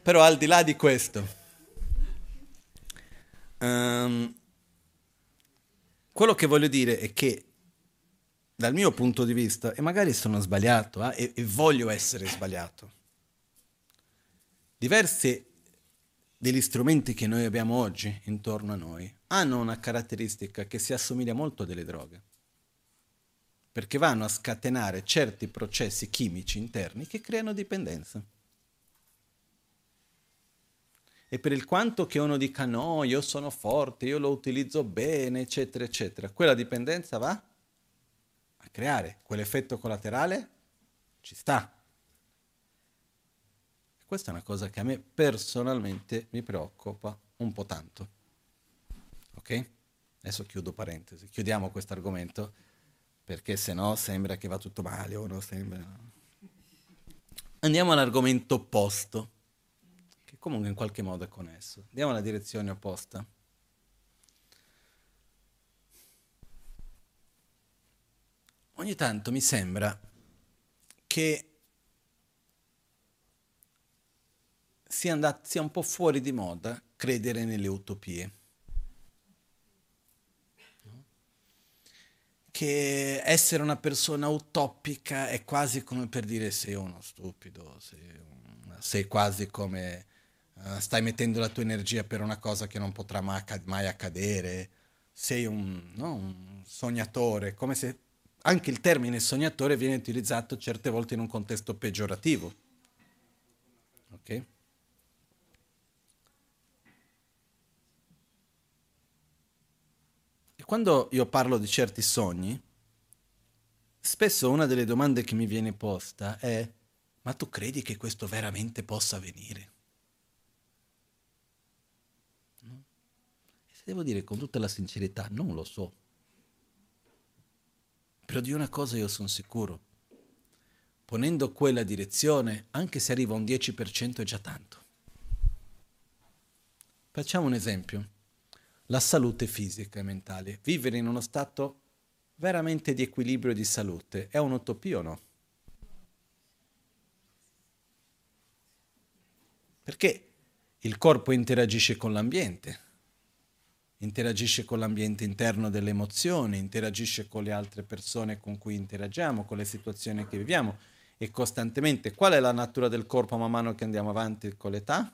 Però al di là di questo, um, quello che voglio dire è che dal mio punto di vista, e magari sono sbagliato eh, e, e voglio essere sbagliato, diversi degli strumenti che noi abbiamo oggi intorno a noi hanno una caratteristica che si assomiglia molto a delle droghe, perché vanno a scatenare certi processi chimici interni che creano dipendenza. E per il quanto che uno dica no, io sono forte, io lo utilizzo bene, eccetera, eccetera, quella dipendenza va creare quell'effetto collaterale, ci sta. Questa è una cosa che a me personalmente mi preoccupa un po' tanto. Ok? Adesso chiudo parentesi, chiudiamo questo argomento perché se no sembra che va tutto male o no sembra... Andiamo all'argomento opposto comunque in qualche modo è connesso. Andiamo nella direzione opposta. Ogni tanto mi sembra che sia, andato, sia un po' fuori di moda credere nelle utopie. Che essere una persona utopica è quasi come per dire sei uno stupido, sei, sei quasi come uh, stai mettendo la tua energia per una cosa che non potrà mai, mai accadere, sei un, no, un sognatore, come se anche il termine sognatore viene utilizzato certe volte in un contesto peggiorativo. Ok? E quando io parlo di certi sogni, spesso una delle domande che mi viene posta è, ma tu credi che questo veramente possa avvenire? Devo dire con tutta la sincerità, non lo so. Però di una cosa io sono sicuro. Ponendo quella direzione, anche se arriva un 10% è già tanto. Facciamo un esempio. La salute fisica e mentale. Vivere in uno stato veramente di equilibrio e di salute è un'utopia o no? Perché il corpo interagisce con l'ambiente interagisce con l'ambiente interno delle emozioni, interagisce con le altre persone con cui interagiamo, con le situazioni che viviamo e costantemente. Qual è la natura del corpo man mano che andiamo avanti con l'età?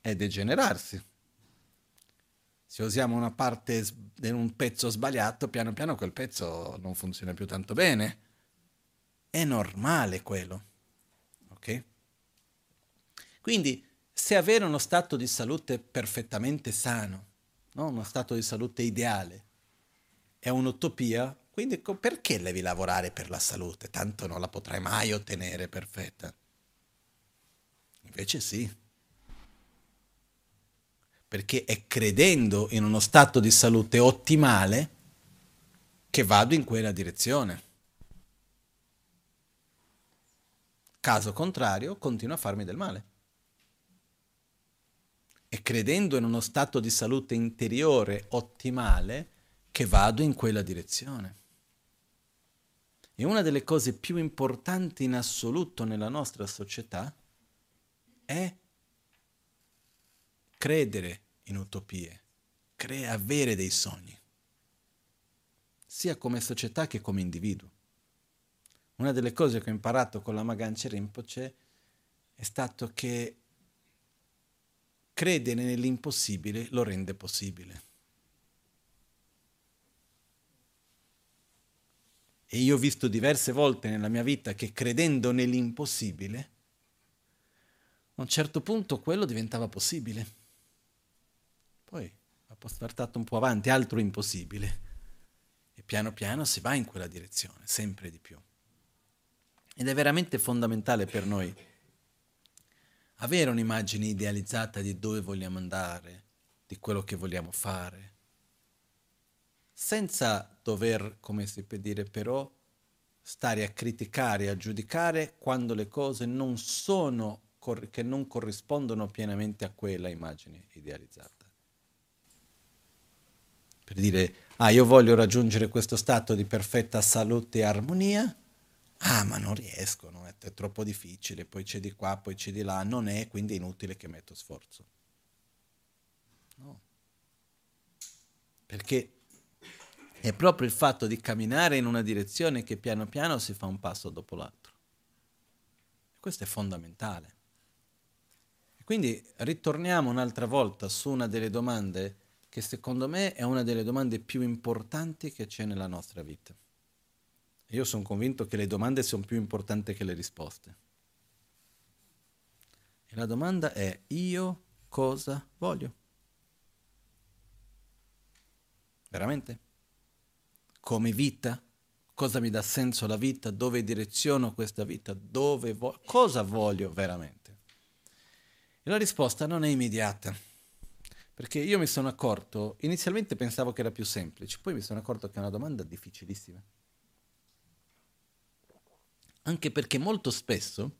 È degenerarsi. Se usiamo una parte, un pezzo sbagliato, piano piano quel pezzo non funziona più tanto bene. È normale quello. Ok? Quindi, se avere uno stato di salute perfettamente sano, no? uno stato di salute ideale. È un'utopia, quindi perché devi lavorare per la salute? Tanto non la potrai mai ottenere perfetta. Invece sì. Perché è credendo in uno stato di salute ottimale che vado in quella direzione. Caso contrario, continuo a farmi del male e credendo in uno stato di salute interiore ottimale che vado in quella direzione. E una delle cose più importanti in assoluto nella nostra società è credere in utopie, cre- avere dei sogni, sia come società che come individuo. Una delle cose che ho imparato con la Maganci Rinpoche è stato che credere nell'impossibile lo rende possibile. E io ho visto diverse volte nella mia vita che credendo nell'impossibile, a un certo punto quello diventava possibile. Poi ha portato un po' avanti altro impossibile. E piano piano si va in quella direzione, sempre di più. Ed è veramente fondamentale per noi avere un'immagine idealizzata di dove vogliamo andare, di quello che vogliamo fare, senza dover, come si può dire, però, stare a criticare a giudicare quando le cose non sono, che non corrispondono pienamente a quella immagine idealizzata. Per dire, ah, io voglio raggiungere questo stato di perfetta salute e armonia, ah ma non riescono, è, è troppo difficile, poi c'è di qua, poi c'è di là, non è, quindi è inutile che metto sforzo. No. Perché È proprio il fatto di camminare in una direzione che piano piano si fa un passo dopo l'altro. Questo è fondamentale. Quindi ritorniamo un'altra volta su una delle domande che secondo me è una delle domande più importanti che c'è nella nostra vita. Io sono convinto che le domande sono più importanti che le risposte. E la domanda è io cosa voglio? Veramente? Come vita? Cosa mi dà senso alla vita? Dove direziono questa vita? Vo- cosa voglio veramente? E la risposta non è immediata. Perché io mi sono accorto, inizialmente pensavo che era più semplice, poi mi sono accorto che è una domanda difficilissima. Anche perché molto spesso,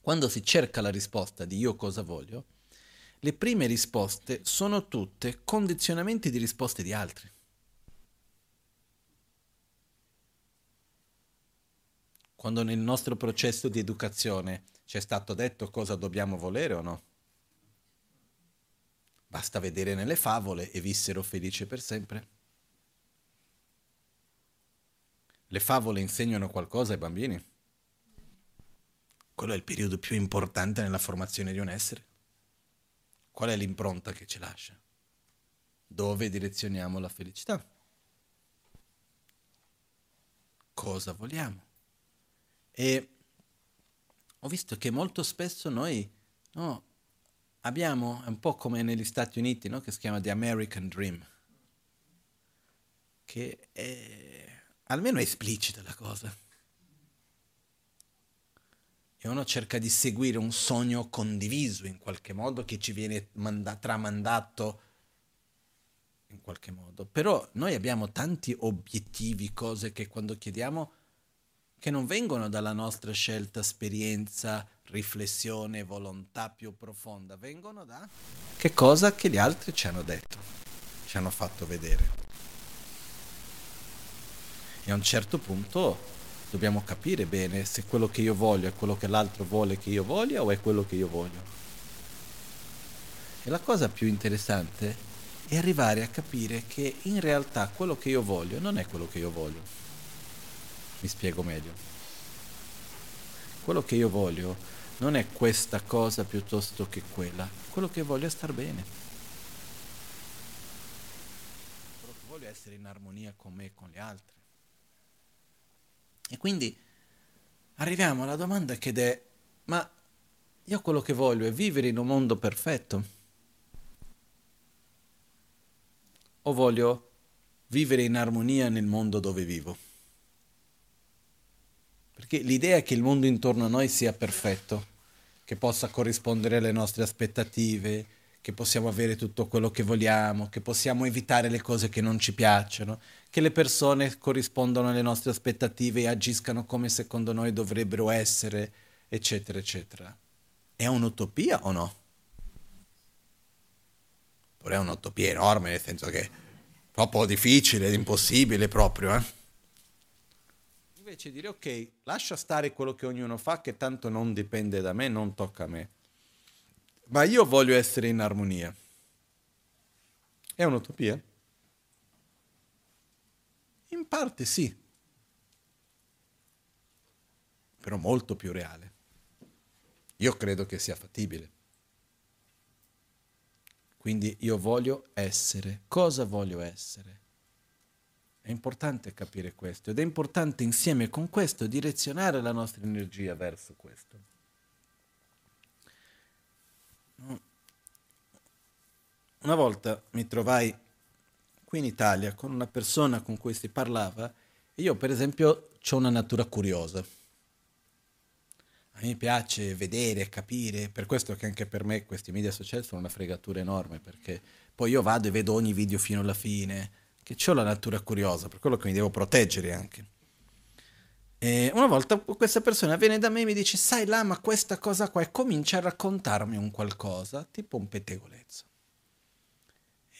quando si cerca la risposta di io cosa voglio, le prime risposte sono tutte condizionamenti di risposte di altri. Quando nel nostro processo di educazione ci è stato detto cosa dobbiamo volere o no? Basta vedere nelle favole e vissero felici per sempre. Le favole insegnano qualcosa ai bambini? Quello è il periodo più importante nella formazione di un essere. Qual è l'impronta che ci lascia? Dove direzioniamo la felicità? Cosa vogliamo? E ho visto che molto spesso noi no, abbiamo, è un po' come negli Stati Uniti, no, che si chiama The American Dream, che è, almeno è esplicita la cosa. E uno cerca di seguire un sogno condiviso in qualche modo che ci viene manda- tramandato in qualche modo. Però noi abbiamo tanti obiettivi, cose che quando chiediamo che non vengono dalla nostra scelta, esperienza, riflessione, volontà più profonda, vengono da che cosa che gli altri ci hanno detto, ci hanno fatto vedere. E a un certo punto dobbiamo capire bene se quello che io voglio è quello che l'altro vuole che io voglia o è quello che io voglio. E la cosa più interessante è arrivare a capire che in realtà quello che io voglio non è quello che io voglio mi spiego meglio. Quello che io voglio non è questa cosa piuttosto che quella. Quello che voglio è star bene. Quello che voglio è essere in armonia con me e con gli altri. E quindi arriviamo alla domanda che è, ma io quello che voglio è vivere in un mondo perfetto? O voglio vivere in armonia nel mondo dove vivo? Perché l'idea che il mondo intorno a noi sia perfetto, che possa corrispondere alle nostre aspettative, che possiamo avere tutto quello che vogliamo, che possiamo evitare le cose che non ci piacciono, che le persone corrispondano alle nostre aspettative e agiscano come secondo noi dovrebbero essere, eccetera, eccetera. È un'utopia o no? Oppure è un'utopia enorme, nel senso che è troppo difficile, impossibile proprio, eh? invece dire ok, lascia stare quello che ognuno fa, che tanto non dipende da me, non tocca a me. Ma io voglio essere in armonia. È un'utopia? In parte sì, però molto più reale. Io credo che sia fattibile. Quindi io voglio essere. Cosa voglio essere? È importante capire questo ed è importante insieme con questo direzionare la nostra energia verso questo. Una volta mi trovai qui in Italia con una persona con cui si parlava e io per esempio ho una natura curiosa. A me piace vedere, capire, per questo che anche per me questi media social sono una fregatura enorme perché poi io vado e vedo ogni video fino alla fine che ho la natura curiosa, per quello che mi devo proteggere anche. E una volta questa persona viene da me e mi dice, sai là, ma questa cosa qua, e comincia a raccontarmi un qualcosa, tipo un pettegolezzo.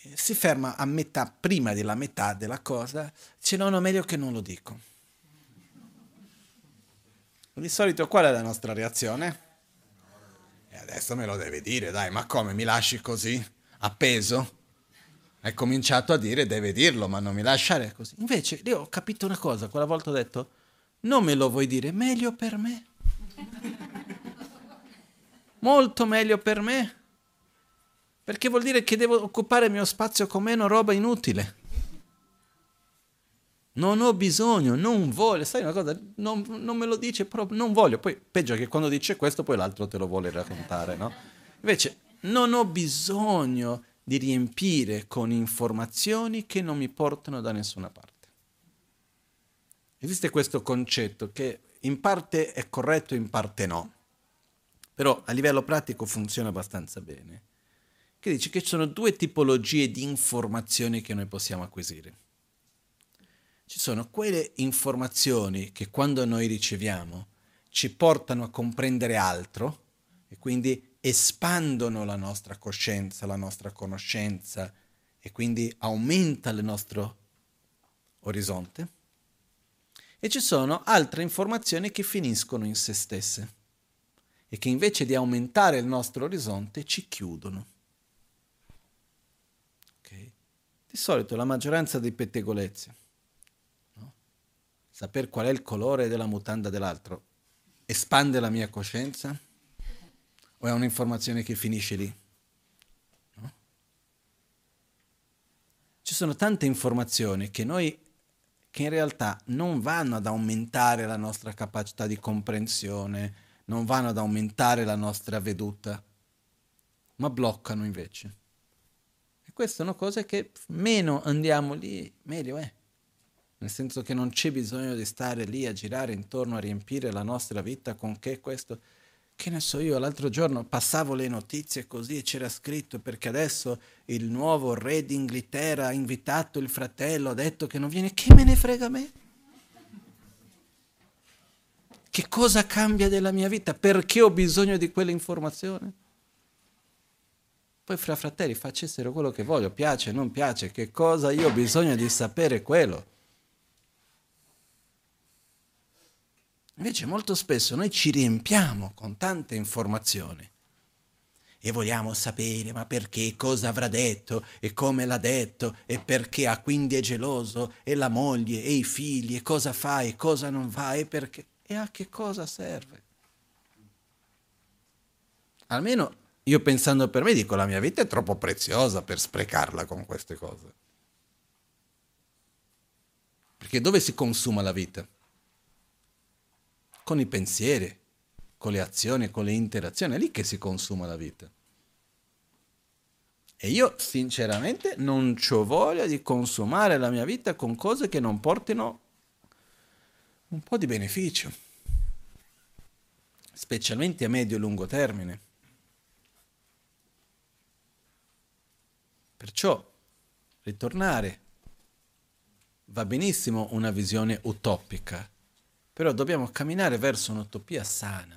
E si ferma a metà, prima della metà della cosa, dice no, no, meglio che non lo dico. Di solito qual è la nostra reazione? E adesso me lo deve dire, dai, ma come mi lasci così? Appeso? hai cominciato a dire deve dirlo, ma non mi lasciare così. Invece io ho capito una cosa, quella volta ho detto non me lo vuoi dire, meglio per me. Molto meglio per me. Perché vuol dire che devo occupare il mio spazio con meno roba inutile. Non ho bisogno, non voglio, sai una cosa, non, non, me lo dice proprio, non voglio. Poi peggio che quando dice questo poi l'altro te lo vuole raccontare, no? Invece non ho bisogno di riempire con informazioni che non mi portano da nessuna parte. Esiste questo concetto che in parte è corretto, in parte no, però a livello pratico funziona abbastanza bene, che dice che ci sono due tipologie di informazioni che noi possiamo acquisire. Ci sono quelle informazioni che quando noi riceviamo ci portano a comprendere altro e quindi espandono la nostra coscienza, la nostra conoscenza e quindi aumenta il nostro orizzonte. E ci sono altre informazioni che finiscono in se stesse e che invece di aumentare il nostro orizzonte ci chiudono. Okay? Di solito la maggioranza dei pettegolezzi, no? saper qual è il colore della mutanda dell'altro, espande la mia coscienza? O è un'informazione che finisce lì? Ci sono tante informazioni che noi che in realtà non vanno ad aumentare la nostra capacità di comprensione, non vanno ad aumentare la nostra veduta, ma bloccano invece. E queste sono cose che meno andiamo lì, meglio è. Nel senso che non c'è bisogno di stare lì a girare intorno a riempire la nostra vita con che questo che ne so io, l'altro giorno passavo le notizie così e c'era scritto perché adesso il nuovo re d'Inghilterra ha invitato il fratello, ha detto che non viene, che me ne frega a me? Che cosa cambia della mia vita? Perché ho bisogno di quell'informazione? Poi fra fratelli facessero quello che voglio, piace, non piace, che cosa io ho bisogno di sapere quello. Invece molto spesso noi ci riempiamo con tante informazioni e vogliamo sapere ma perché, cosa avrà detto? E come l'ha detto? E perché ha quindi è geloso? E la moglie? E i figli? E cosa fa? E cosa non fa? E perché? E a che cosa serve. Almeno io pensando per me dico la mia vita è troppo preziosa per sprecarla con queste cose. Perché dove si consuma la vita? Con i pensieri, con le azioni, con le interazioni, è lì che si consuma la vita. E io sinceramente non ho voglia di consumare la mia vita con cose che non portino un po' di beneficio, specialmente a medio e lungo termine. Perciò ritornare va benissimo una visione utopica, però dobbiamo camminare verso un'utopia sana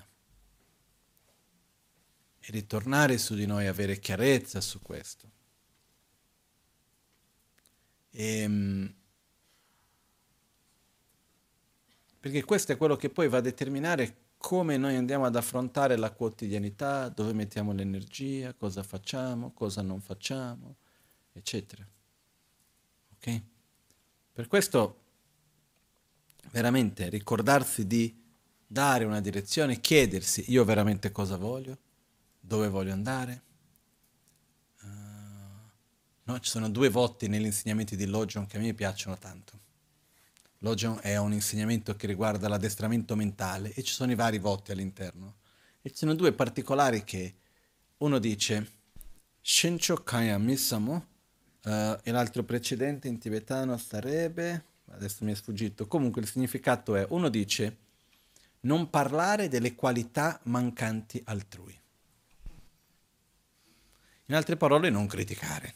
e ritornare su di noi, avere chiarezza su questo. E, ehm, perché questo è quello che poi va a determinare come noi andiamo ad affrontare la quotidianità, dove mettiamo l'energia, cosa facciamo, cosa non facciamo, eccetera. Ok? Per questo veramente ricordarsi di dare una direzione, chiedersi io veramente cosa voglio, dove voglio andare. Uh, no, ci sono due voti negli insegnamenti di Logion che a me piacciono tanto. Logion è un insegnamento che riguarda l'addestramento mentale e ci sono i vari voti all'interno. E ci sono due particolari che uno dice Shencho Kaya Misamo uh, e l'altro precedente in tibetano sarebbe adesso mi è sfuggito, comunque il significato è, uno dice, non parlare delle qualità mancanti altrui. In altre parole, non criticare.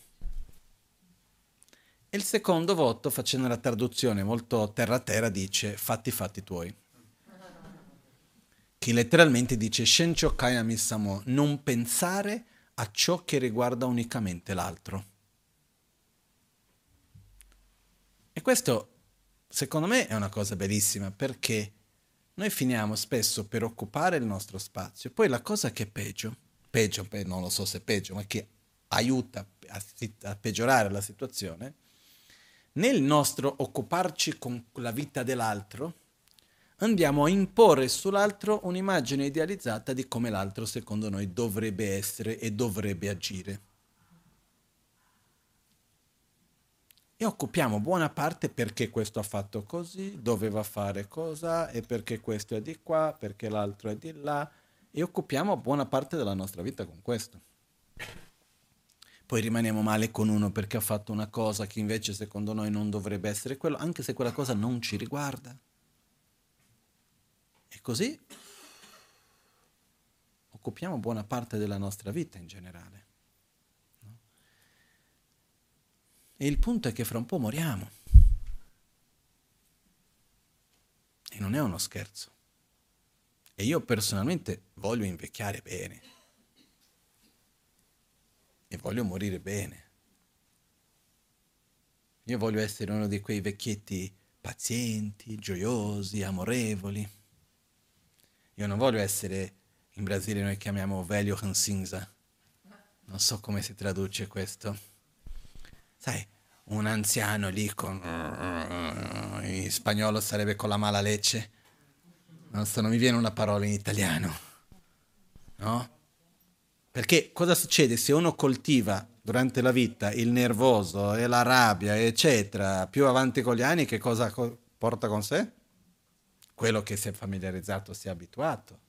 E il secondo voto, facendo la traduzione molto terra-terra, dice fatti fatti tuoi. Che letteralmente dice non pensare a ciò che riguarda unicamente l'altro. E questo secondo me è una cosa bellissima perché noi finiamo spesso per occupare il nostro spazio. Poi la cosa che è peggio, peggio, non lo so se è peggio, ma che aiuta a, a peggiorare la situazione, nel nostro occuparci con la vita dell'altro, andiamo a imporre sull'altro un'immagine idealizzata di come l'altro secondo noi dovrebbe essere e dovrebbe agire. E occupiamo buona parte perché questo ha fatto così, doveva fare cosa, e perché questo è di qua, perché l'altro è di là, e occupiamo buona parte della nostra vita con questo. Poi rimaniamo male con uno perché ha fatto una cosa che invece secondo noi non dovrebbe essere quello, anche se quella cosa non ci riguarda. E così occupiamo buona parte della nostra vita in generale. No? E il punto è che fra un po' moriamo. E non è uno scherzo. E io personalmente voglio invecchiare bene. E voglio morire bene. Io voglio essere uno di quei vecchietti pazienti, gioiosi, amorevoli io non voglio essere, in Brasile noi chiamiamo velho rancinza. Non so come si traduce questo. Sai, un anziano lì con... In spagnolo sarebbe con la mala lecce. Non so, non mi viene una parola in italiano. No? Perché cosa succede se uno coltiva durante la vita il nervoso e la rabbia, eccetera, più avanti con gli anni, che cosa porta con sé? quello che si è familiarizzato, si è abituato.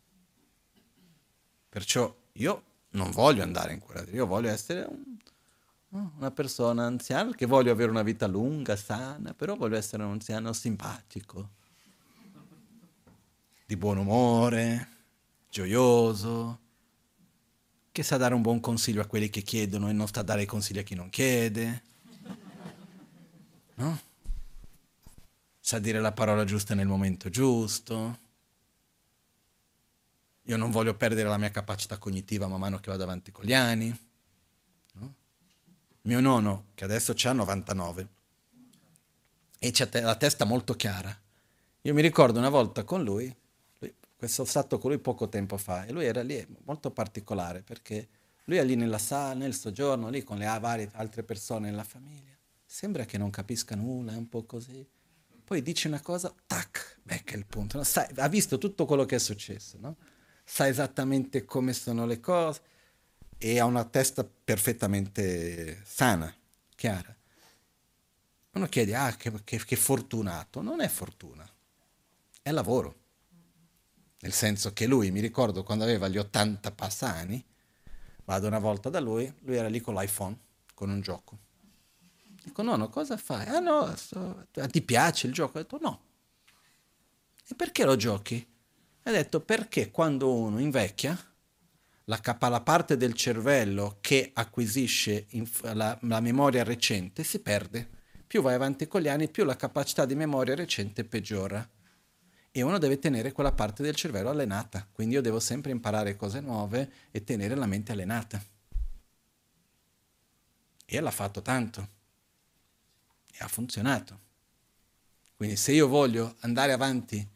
Perciò io non voglio andare in quella io voglio essere un, una persona anziana che voglio avere una vita lunga, sana, però voglio essere un anziano simpatico, di buon umore, gioioso, che sa dare un buon consiglio a quelli che chiedono e non sta a dare consigli a chi non chiede. No? sa dire la parola giusta nel momento giusto. Io non voglio perdere la mia capacità cognitiva man mano che vado avanti con gli anni. Mio nonno, che adesso ha 99, e c'ha la testa molto chiara. Io mi ricordo una volta con lui, lui questo stato con lui poco tempo fa, e lui era lì molto particolare perché lui è lì nella sala, nel soggiorno, lì con le varie altre persone nella famiglia. Sembra che non capisca nulla, è un po' così poi dice una cosa, tac, becca il punto, no? Sai, ha visto tutto quello che è successo, no? sa esattamente come sono le cose e ha una testa perfettamente sana, chiara. Uno chiede, ah, che, che, che fortunato. Non è fortuna, è lavoro. Nel senso che lui, mi ricordo quando aveva gli 80 passani, vado una volta da lui, lui era lì con l'iPhone, con un gioco Dico, nonno, cosa fai? Ah no, so, ti piace il gioco? Ho detto, no. E perché lo giochi? Ha detto, perché quando uno invecchia, la, capa, la parte del cervello che acquisisce la, la memoria recente si perde. Più vai avanti con gli anni, più la capacità di memoria recente peggiora. E uno deve tenere quella parte del cervello allenata. Quindi io devo sempre imparare cose nuove e tenere la mente allenata. E l'ha fatto tanto e ha funzionato. Quindi se io voglio andare avanti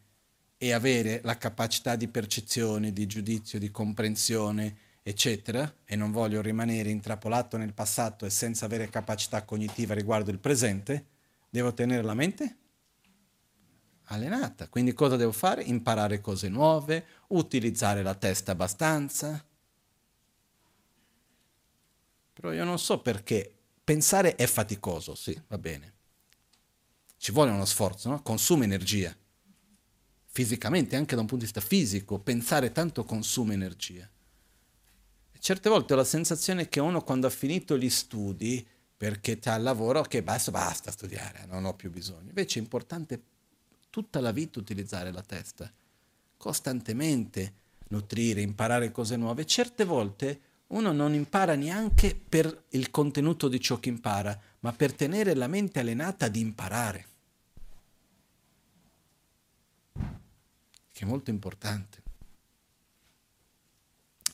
e avere la capacità di percezione, di giudizio, di comprensione, eccetera, e non voglio rimanere intrappolato nel passato e senza avere capacità cognitiva riguardo il presente, devo tenere la mente allenata. Quindi cosa devo fare? Imparare cose nuove, utilizzare la testa abbastanza. Però io non so perché Pensare è faticoso, sì, va bene. Ci vuole uno sforzo, no? consuma energia. Fisicamente, anche da un punto di vista fisico, pensare tanto consuma energia. Certe volte ho la sensazione che uno quando ha finito gli studi, perché ha il lavoro, che basta, basta studiare, non ho più bisogno. Invece è importante tutta la vita utilizzare la testa, costantemente nutrire, imparare cose nuove. Certe volte uno non impara neanche per il contenuto di ciò che impara, ma per tenere la mente allenata ad imparare. che è molto importante.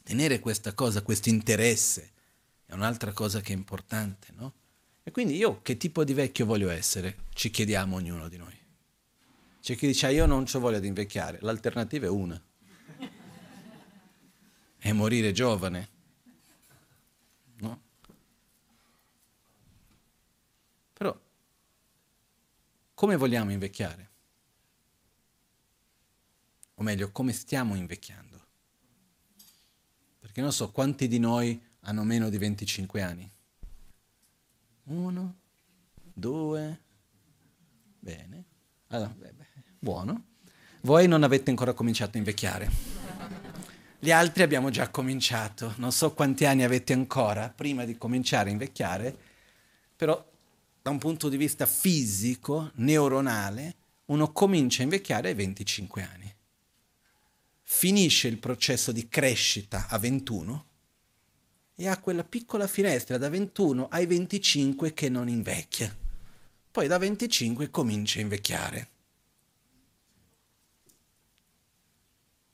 Tenere questa cosa, questo interesse, è un'altra cosa che è importante, no? E quindi io che tipo di vecchio voglio essere? Ci chiediamo ognuno di noi. C'è chi dice ah, io non ho voglia di invecchiare, l'alternativa è una. è morire giovane. No? Però come vogliamo invecchiare? O meglio, come stiamo invecchiando? Perché non so quanti di noi hanno meno di 25 anni. Uno, due, bene. Allora, beh, beh, buono. Voi non avete ancora cominciato a invecchiare. Gli altri abbiamo già cominciato. Non so quanti anni avete ancora prima di cominciare a invecchiare, però da un punto di vista fisico, neuronale, uno comincia a invecchiare ai 25 anni. Finisce il processo di crescita a 21 e ha quella piccola finestra da 21 ai 25 che non invecchia. Poi da 25 comincia a invecchiare.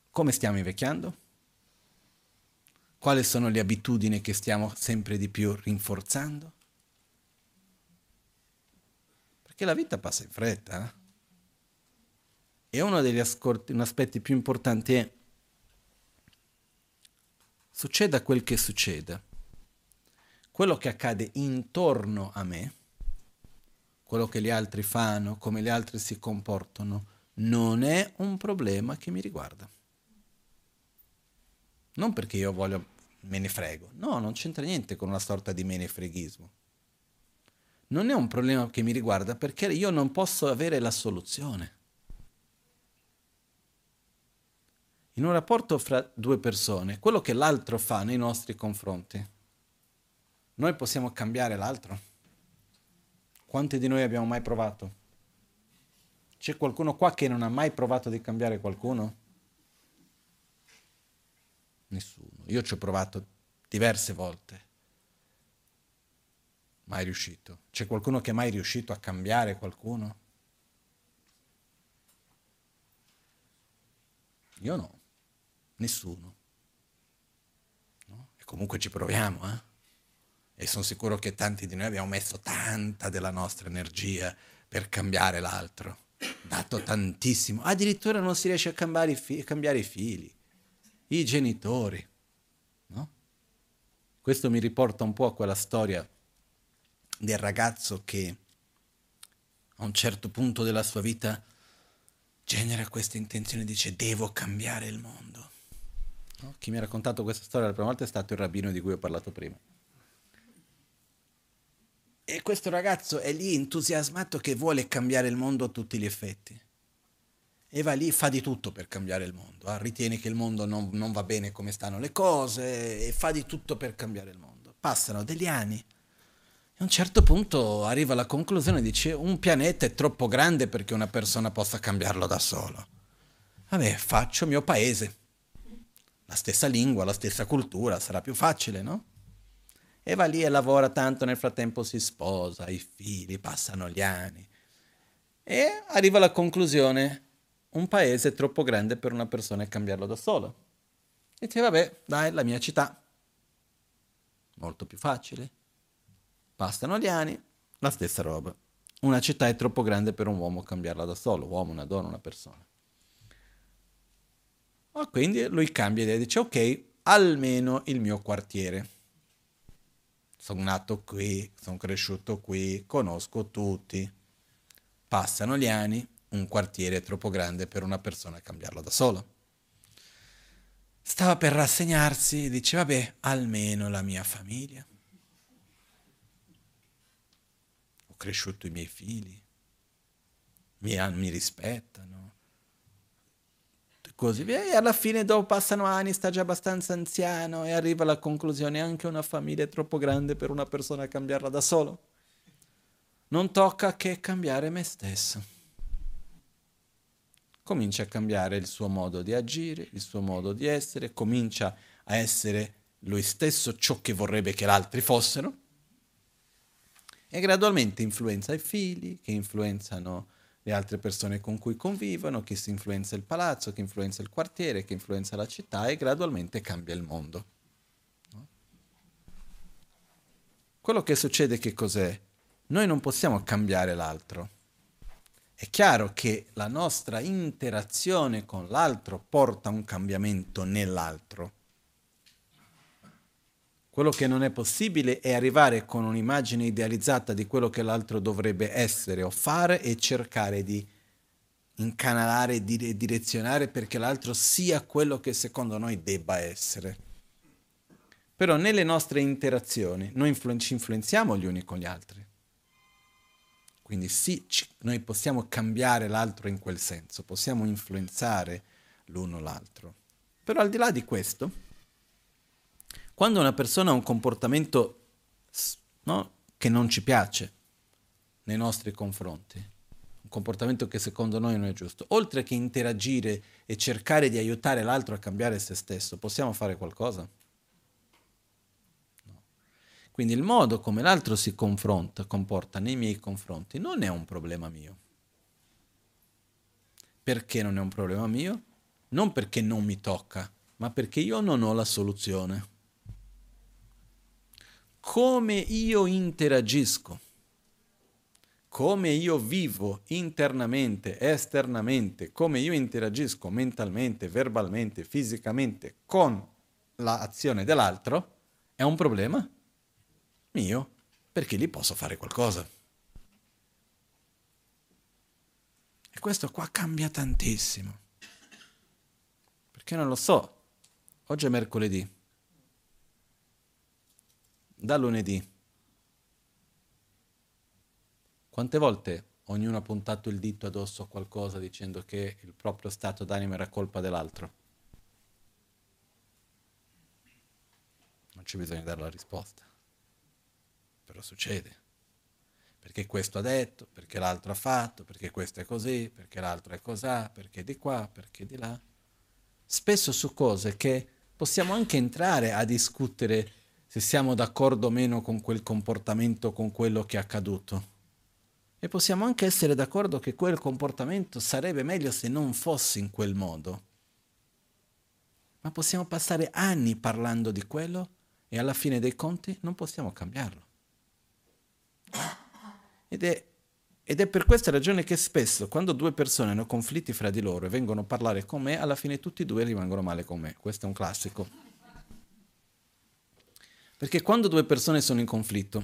Come stiamo invecchiando? Quali sono le abitudini che stiamo sempre di più rinforzando? Perché la vita passa in fretta. Eh? E uno degli ascolti, aspetti più importanti è succeda quel che succeda, quello che accade intorno a me, quello che gli altri fanno, come gli altri si comportano, non è un problema che mi riguarda. Non perché io voglio me ne frego, no, non c'entra niente con una sorta di menefreghismo. Non è un problema che mi riguarda perché io non posso avere la soluzione. In un rapporto fra due persone, quello che l'altro fa nei nostri confronti, noi possiamo cambiare l'altro? Quanti di noi abbiamo mai provato? C'è qualcuno qua che non ha mai provato di cambiare qualcuno? Nessuno. Io ci ho provato diverse volte. Mai riuscito. C'è qualcuno che è mai riuscito a cambiare qualcuno? Io no. Nessuno. No? E comunque ci proviamo, eh? E sono sicuro che tanti di noi abbiamo messo tanta della nostra energia per cambiare l'altro, dato tantissimo. Addirittura non si riesce a cambiare i, fi- cambiare i figli, i genitori. No? Questo mi riporta un po' a quella storia del ragazzo che a un certo punto della sua vita genera questa intenzione, dice devo cambiare il mondo. Chi mi ha raccontato questa storia la prima volta è stato il rabbino di cui ho parlato prima. E questo ragazzo è lì entusiasmato che vuole cambiare il mondo a tutti gli effetti. E va lì, fa di tutto per cambiare il mondo. Eh? Ritiene che il mondo non, non va bene come stanno le cose e fa di tutto per cambiare il mondo. Passano degli anni e a un certo punto arriva alla conclusione, dice un pianeta è troppo grande perché una persona possa cambiarlo da solo. Vabbè, faccio mio paese la stessa lingua, la stessa cultura, sarà più facile, no? E va lì e lavora tanto, nel frattempo si sposa, i figli, passano gli anni. E arriva alla conclusione, un paese è troppo grande per una persona cambiarlo da solo. E dice, vabbè, dai, la mia città. Molto più facile. Passano gli anni, la stessa roba. Una città è troppo grande per un uomo cambiarla da solo, uomo, una donna, una persona. Ma quindi lui cambia idea e dice ok, almeno il mio quartiere. Sono nato qui, sono cresciuto qui, conosco tutti. Passano gli anni, un quartiere è troppo grande per una persona cambiarlo da solo. Stava per rassegnarsi e dice vabbè, almeno la mia famiglia. Ho cresciuto i miei figli, mi, mi rispettano così via. E alla fine, dopo passano anni, sta già abbastanza anziano e arriva alla conclusione: anche una famiglia è troppo grande per una persona cambiarla da solo. Non tocca che cambiare me stesso. Comincia a cambiare il suo modo di agire, il suo modo di essere, comincia a essere lui stesso ciò che vorrebbe che gli altri fossero e gradualmente influenza i figli, che influenzano le altre persone con cui convivono, che si influenza il palazzo, che influenza il quartiere, che influenza la città e gradualmente cambia il mondo. No? Quello che succede che cos'è? Noi non possiamo cambiare l'altro. È chiaro che la nostra interazione con l'altro porta un cambiamento nell'altro. Quello che non è possibile è arrivare con un'immagine idealizzata di quello che l'altro dovrebbe essere o fare e cercare di incanalare e direzionare perché l'altro sia quello che secondo noi debba essere. Però nelle nostre interazioni noi influ- ci influenziamo gli uni con gli altri. Quindi sì, ci, noi possiamo cambiare l'altro in quel senso, possiamo influenzare l'uno l'altro. Però al di là di questo, quando una persona ha un comportamento no, che non ci piace nei nostri confronti, un comportamento che secondo noi non è giusto, oltre che interagire e cercare di aiutare l'altro a cambiare se stesso, possiamo fare qualcosa? Quindi il modo come l'altro si confronta, comporta nei miei confronti non è un problema mio. Perché non è un problema mio? Non perché non mi tocca, ma perché io non ho la soluzione. Come io interagisco, come io vivo internamente, esternamente, come io interagisco mentalmente, verbalmente, fisicamente con l'azione dell'altro, è un problema mio perché gli posso fare qualcosa. E questo qua cambia tantissimo. Perché non lo so. Oggi è mercoledì. Da lunedì. Quante volte ognuno ha puntato il dito addosso a qualcosa dicendo che il proprio stato d'animo era colpa dell'altro? Non c'è bisogno di dare la risposta però succede. Perché questo ha detto, perché l'altro ha fatto, perché questo è così, perché l'altro è cosà, perché di qua, perché di là. Spesso su cose che possiamo anche entrare a discutere se siamo d'accordo o meno con quel comportamento, con quello che è accaduto. E possiamo anche essere d'accordo che quel comportamento sarebbe meglio se non fosse in quel modo. Ma possiamo passare anni parlando di quello e alla fine dei conti non possiamo cambiarlo. Ed è, ed è per questa ragione che spesso quando due persone hanno conflitti fra di loro e vengono a parlare con me, alla fine tutti e due rimangono male con me. Questo è un classico. Perché quando due persone sono in conflitto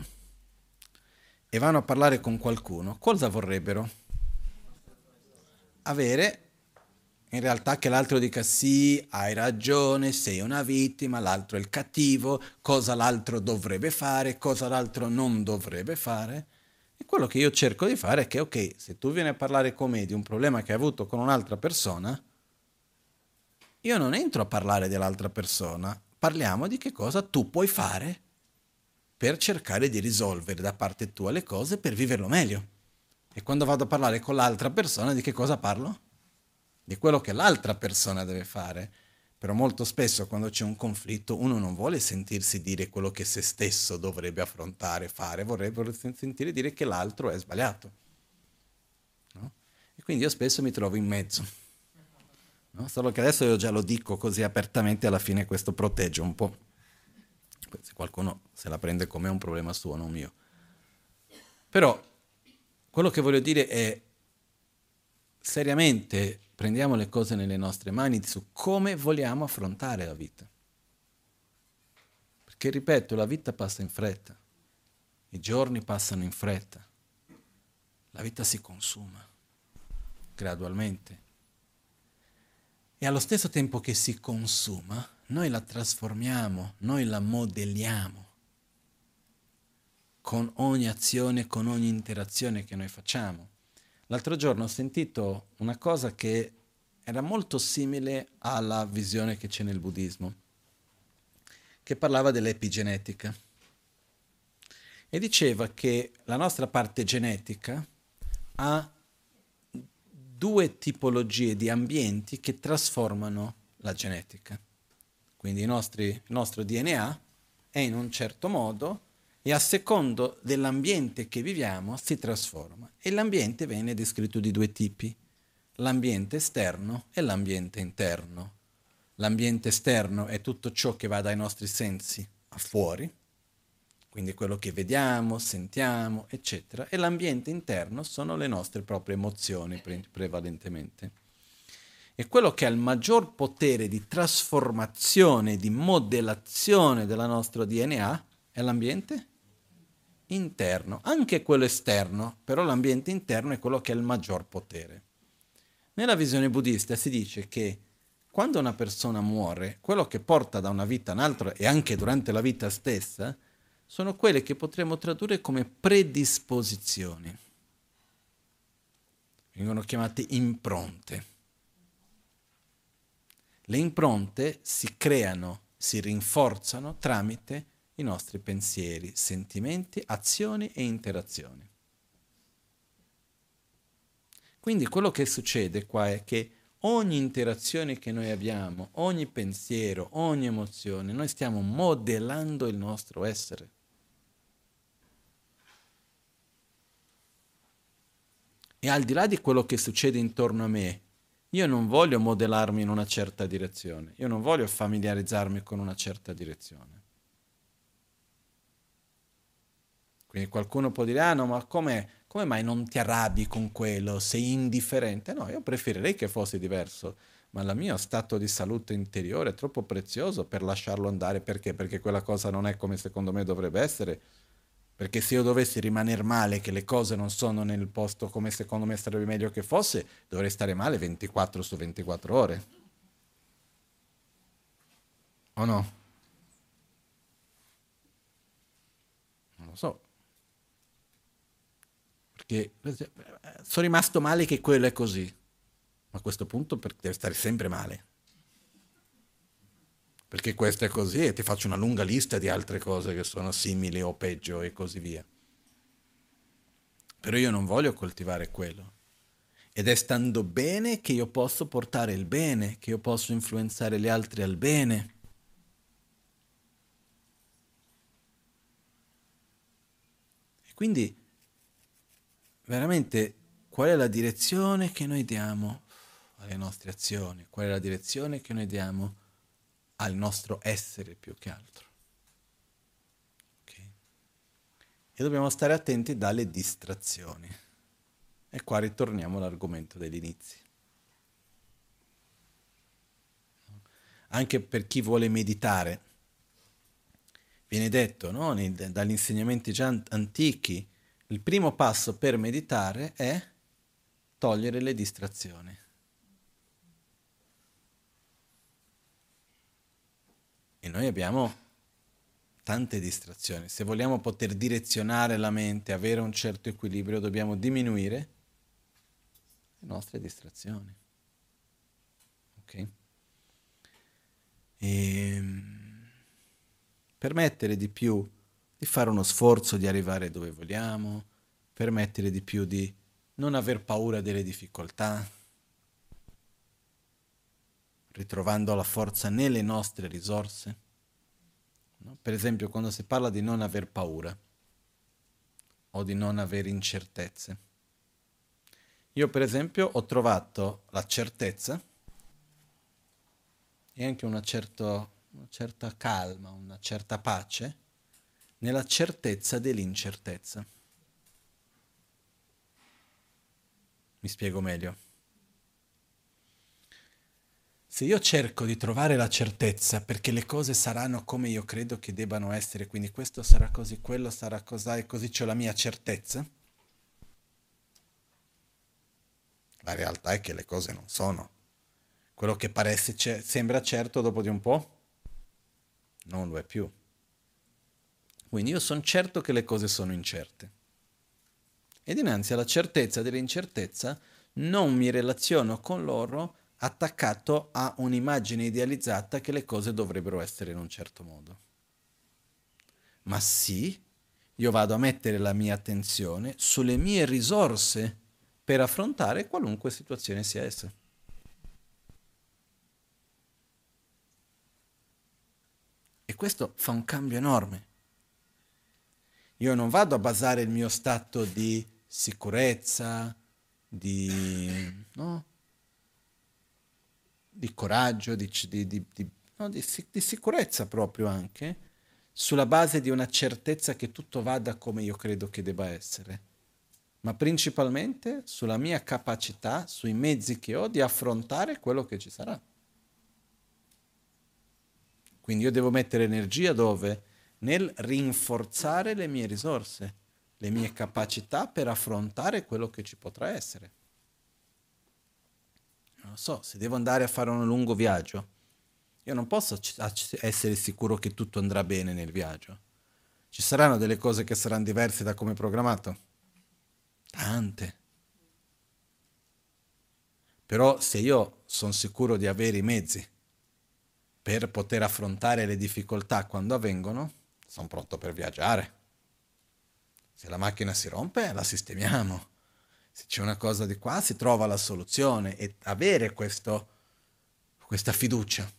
e vanno a parlare con qualcuno, cosa vorrebbero? Avere in realtà che l'altro dica sì, hai ragione, sei una vittima, l'altro è il cattivo, cosa l'altro dovrebbe fare, cosa l'altro non dovrebbe fare. E quello che io cerco di fare è che, ok, se tu vieni a parlare con me di un problema che hai avuto con un'altra persona, io non entro a parlare dell'altra persona, parliamo di che cosa tu puoi fare per cercare di risolvere da parte tua le cose per viverlo meglio. E quando vado a parlare con l'altra persona, di che cosa parlo? di quello che l'altra persona deve fare. Però molto spesso quando c'è un conflitto uno non vuole sentirsi dire quello che se stesso dovrebbe affrontare, fare, vorrebbe sentire dire che l'altro è sbagliato. No? E quindi io spesso mi trovo in mezzo. No? Solo che adesso io già lo dico così apertamente, alla fine questo protegge un po'. Se qualcuno se la prende come un problema suo, non mio. Però quello che voglio dire è seriamente prendiamo le cose nelle nostre mani su come vogliamo affrontare la vita. Perché, ripeto, la vita passa in fretta, i giorni passano in fretta, la vita si consuma gradualmente. E allo stesso tempo che si consuma, noi la trasformiamo, noi la modelliamo con ogni azione, con ogni interazione che noi facciamo. L'altro giorno ho sentito una cosa che era molto simile alla visione che c'è nel buddismo, che parlava dell'epigenetica e diceva che la nostra parte genetica ha due tipologie di ambienti che trasformano la genetica. Quindi nostri, il nostro DNA è in un certo modo e a secondo dell'ambiente che viviamo si trasforma. E l'ambiente viene descritto di due tipi, l'ambiente esterno e l'ambiente interno. L'ambiente esterno è tutto ciò che va dai nostri sensi a fuori, quindi quello che vediamo, sentiamo, eccetera, e l'ambiente interno sono le nostre proprie emozioni pre- prevalentemente. E quello che ha il maggior potere di trasformazione, di modellazione della nostra DNA è l'ambiente interno, anche quello esterno, però l'ambiente interno è quello che ha il maggior potere. Nella visione buddista si dice che quando una persona muore, quello che porta da una vita all'altra e anche durante la vita stessa, sono quelle che potremmo tradurre come predisposizioni. Vengono chiamate impronte. Le impronte si creano, si rinforzano tramite i nostri pensieri, sentimenti, azioni e interazioni. Quindi quello che succede qua è che ogni interazione che noi abbiamo, ogni pensiero, ogni emozione, noi stiamo modellando il nostro essere. E al di là di quello che succede intorno a me, io non voglio modellarmi in una certa direzione, io non voglio familiarizzarmi con una certa direzione. Quindi qualcuno può dire, ah no, ma come, come mai non ti arrabbi con quello? Sei indifferente? No, io preferirei che fosse diverso, ma il mio stato di salute interiore è troppo prezioso per lasciarlo andare. Perché? Perché quella cosa non è come secondo me dovrebbe essere. Perché se io dovessi rimanere male, che le cose non sono nel posto come secondo me sarebbe meglio che fosse, dovrei stare male 24 su 24 ore. O no? Non lo so che sono rimasto male che quello è così. Ma a questo punto deve stare sempre male. Perché questo è così e ti faccio una lunga lista di altre cose che sono simili o peggio e così via. Però io non voglio coltivare quello. Ed è stando bene che io posso portare il bene, che io posso influenzare gli altri al bene. E quindi veramente qual è la direzione che noi diamo alle nostre azioni, qual è la direzione che noi diamo al nostro essere più che altro. Okay. E dobbiamo stare attenti dalle distrazioni. E qua ritorniamo all'argomento degli inizi. Anche per chi vuole meditare, viene detto no? dagli insegnamenti già antichi, il primo passo per meditare è togliere le distrazioni. E noi abbiamo tante distrazioni. Se vogliamo poter direzionare la mente, avere un certo equilibrio, dobbiamo diminuire le nostre distrazioni. Ok? E ehm, permettere di più di fare uno sforzo di arrivare dove vogliamo, permettere di più di non aver paura delle difficoltà, ritrovando la forza nelle nostre risorse. No? Per esempio, quando si parla di non aver paura o di non avere incertezze. Io, per esempio, ho trovato la certezza e anche una, certo, una certa calma, una certa pace nella certezza dell'incertezza. Mi spiego meglio. Se io cerco di trovare la certezza perché le cose saranno come io credo che debbano essere, quindi questo sarà così, quello sarà così e così c'è la mia certezza, la realtà è che le cose non sono. Quello che pare sembra certo dopo di un po' non lo è più. Quindi io sono certo che le cose sono incerte. E dinanzi alla certezza dell'incertezza non mi relaziono con loro attaccato a un'immagine idealizzata che le cose dovrebbero essere in un certo modo. Ma sì, io vado a mettere la mia attenzione sulle mie risorse per affrontare qualunque situazione sia essa. E questo fa un cambio enorme. Io non vado a basare il mio stato di sicurezza, di, no? Di coraggio, di, di, no? di, sicurezza proprio anche, sulla base di una certezza che tutto vada come io credo che debba essere, ma principalmente sulla mia capacità, sui mezzi che ho di affrontare quello che ci sarà. Quindi io devo mettere energia dove? Nel rinforzare le mie risorse, le mie capacità per affrontare quello che ci potrà essere. Non so, se devo andare a fare un lungo viaggio, io non posso essere sicuro che tutto andrà bene nel viaggio. Ci saranno delle cose che saranno diverse da come programmato? Tante. Però se io sono sicuro di avere i mezzi per poter affrontare le difficoltà quando avvengono, sono pronto per viaggiare. Se la macchina si rompe, la sistemiamo. Se c'è una cosa di qua, si trova la soluzione e avere questo, questa fiducia.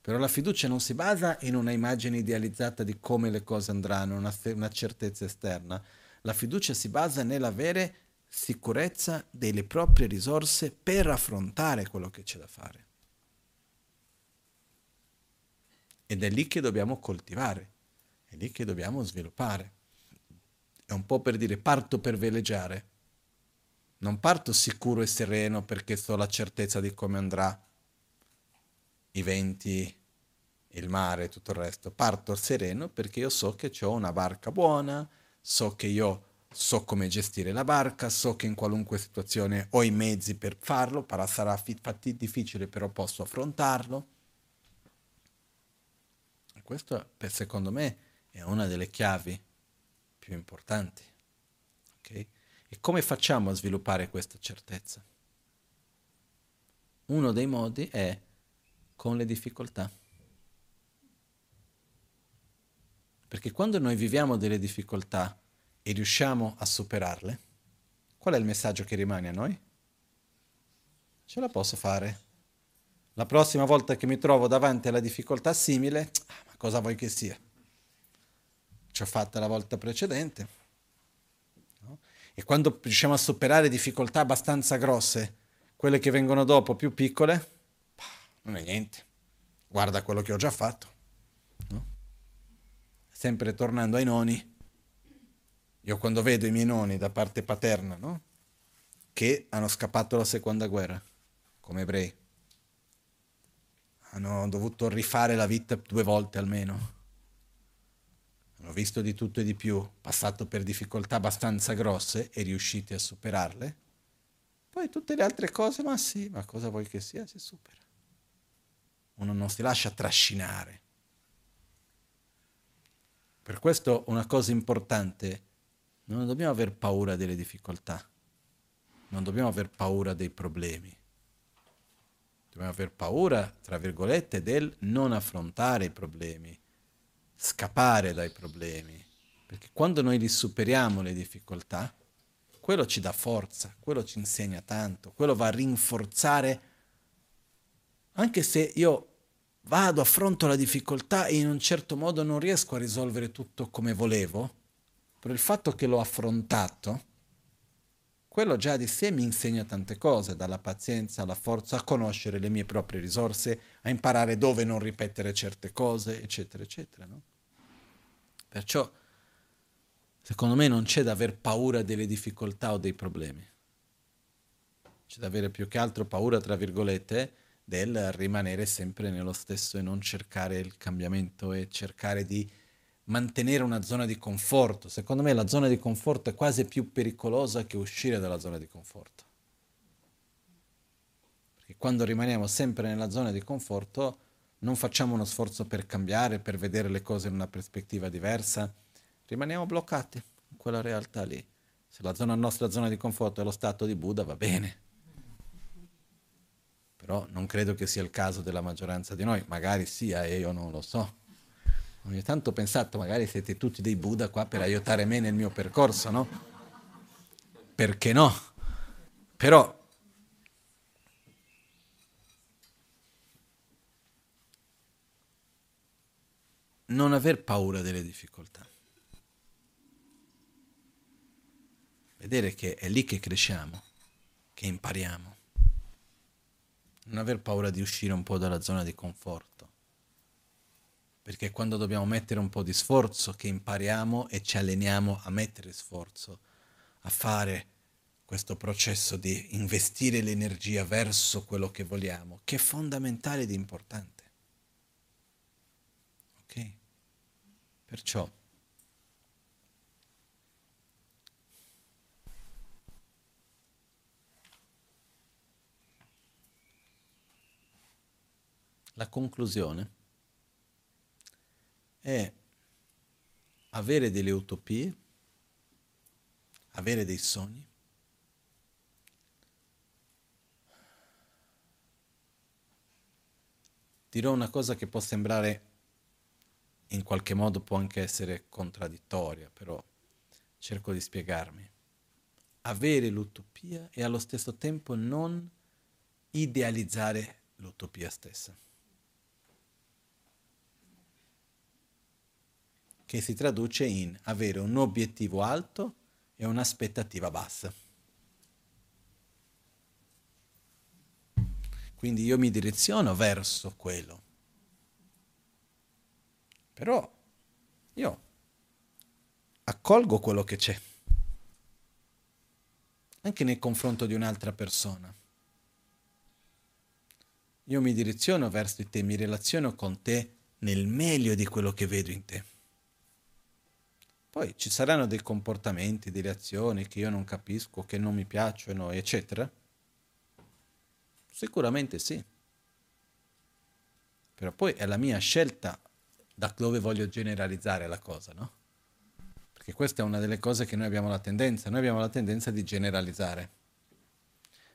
Però la fiducia non si basa in una immagine idealizzata di come le cose andranno, una, una certezza esterna. La fiducia si basa nell'avere sicurezza delle proprie risorse per affrontare quello che c'è da fare. Ed è lì che dobbiamo coltivare, è lì che dobbiamo sviluppare. È un po' per dire parto per veleggiare. Non parto sicuro e sereno perché ho la certezza di come andrà i venti, il mare e tutto il resto. Parto sereno perché io so che ho una barca buona, so che io so come gestire la barca, so che in qualunque situazione ho i mezzi per farlo, sarà fatti difficile però posso affrontarlo. Questo secondo me è una delle chiavi più importanti. E come facciamo a sviluppare questa certezza? Uno dei modi è con le difficoltà. Perché quando noi viviamo delle difficoltà e riusciamo a superarle, qual è il messaggio che rimane a noi? Ce la posso fare. La prossima volta che mi trovo davanti alla difficoltà simile, ah, ma cosa vuoi che sia? Ci ho fatta la volta precedente. E quando riusciamo a superare difficoltà abbastanza grosse, quelle che vengono dopo più piccole, non è niente. Guarda quello che ho già fatto. No? Sempre tornando ai noni. Io quando vedo i miei noni da parte paterna, no? Che hanno scappato la seconda guerra, come ebrei. Hanno dovuto rifare la vita due volte almeno. Hanno visto di tutto e di più, passato per difficoltà abbastanza grosse e riusciti a superarle. Poi tutte le altre cose, ma sì, ma cosa vuoi che sia, si supera uno non si lascia trascinare. Per questo una cosa importante, non dobbiamo aver paura delle difficoltà, non dobbiamo aver paura dei problemi. Dobbiamo aver paura, tra virgolette, del non affrontare i problemi, scappare dai problemi. Perché quando noi li superiamo le difficoltà, quello ci dà forza, quello ci insegna tanto, quello va a rinforzare anche se io vado, affronto la difficoltà e in un certo modo non riesco a risolvere tutto come volevo, per il fatto che l'ho affrontato, quello già di sé mi insegna tante cose, dalla pazienza alla forza, a conoscere le mie proprie risorse, a imparare dove non ripetere certe cose, eccetera, eccetera. No? Perciò, secondo me, non c'è da aver paura delle difficoltà o dei problemi. C'è da avere più che altro paura, tra virgolette, del rimanere sempre nello stesso e non cercare il cambiamento e cercare di mantenere una zona di conforto. Secondo me la zona di conforto è quasi più pericolosa che uscire dalla zona di conforto. Perché quando rimaniamo sempre nella zona di conforto non facciamo uno sforzo per cambiare, per vedere le cose in una prospettiva diversa, rimaniamo bloccati in quella realtà lì. Se la zona, nostra zona di conforto è lo stato di Buddha, va bene però non credo che sia il caso della maggioranza di noi, magari sia e io non lo so. Ogni tanto ho pensato, magari siete tutti dei Buddha qua per aiutare me nel mio percorso, no? Perché no? Però non aver paura delle difficoltà. Vedere che è lì che cresciamo, che impariamo non aver paura di uscire un po' dalla zona di conforto. Perché quando dobbiamo mettere un po' di sforzo che impariamo e ci alleniamo a mettere sforzo, a fare questo processo di investire l'energia verso quello che vogliamo, che è fondamentale ed importante. Ok? Perciò la conclusione è avere delle utopie, avere dei sogni, dirò una cosa che può sembrare in qualche modo può anche essere contraddittoria, però cerco di spiegarmi. Avere l'utopia e allo stesso tempo non idealizzare l'utopia stessa. Che si traduce in avere un obiettivo alto e un'aspettativa bassa. Quindi io mi direziono verso quello. Però io accolgo quello che c'è, anche nei confronto di un'altra persona. Io mi direziono verso te, mi relaziono con te nel meglio di quello che vedo in te. Poi ci saranno dei comportamenti, delle azioni che io non capisco, che non mi piacciono, eccetera Sicuramente sì. Però poi è la mia scelta da dove voglio generalizzare la cosa, no? Perché questa è una delle cose che noi abbiamo la tendenza, noi abbiamo la tendenza di generalizzare.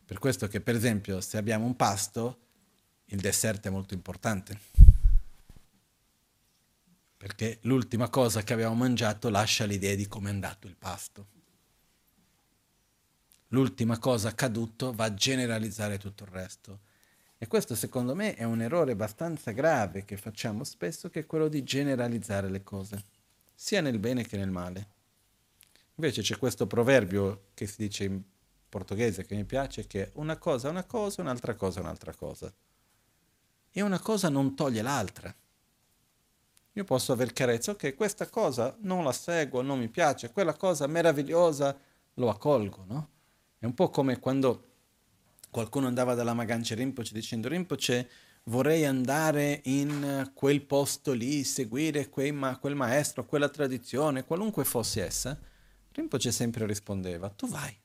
Per questo che per esempio se abbiamo un pasto, il dessert è molto importante. Perché l'ultima cosa che abbiamo mangiato lascia l'idea di come è andato il pasto l'ultima cosa accaduto va a generalizzare tutto il resto. E questo secondo me è un errore abbastanza grave che facciamo spesso, che è quello di generalizzare le cose, sia nel bene che nel male. Invece c'è questo proverbio che si dice in portoghese che mi piace, che una cosa è una cosa, un'altra cosa è un'altra cosa. E una cosa non toglie l'altra. Io posso aver chiarezza, ok, questa cosa non la seguo, non mi piace, quella cosa meravigliosa lo accolgo, no? È un po' come quando qualcuno andava dalla Magancia Rinpoche dicendo Rinpoche vorrei andare in quel posto lì, seguire ma- quel maestro, quella tradizione, qualunque fosse essa. Rinpoche sempre rispondeva, tu vai.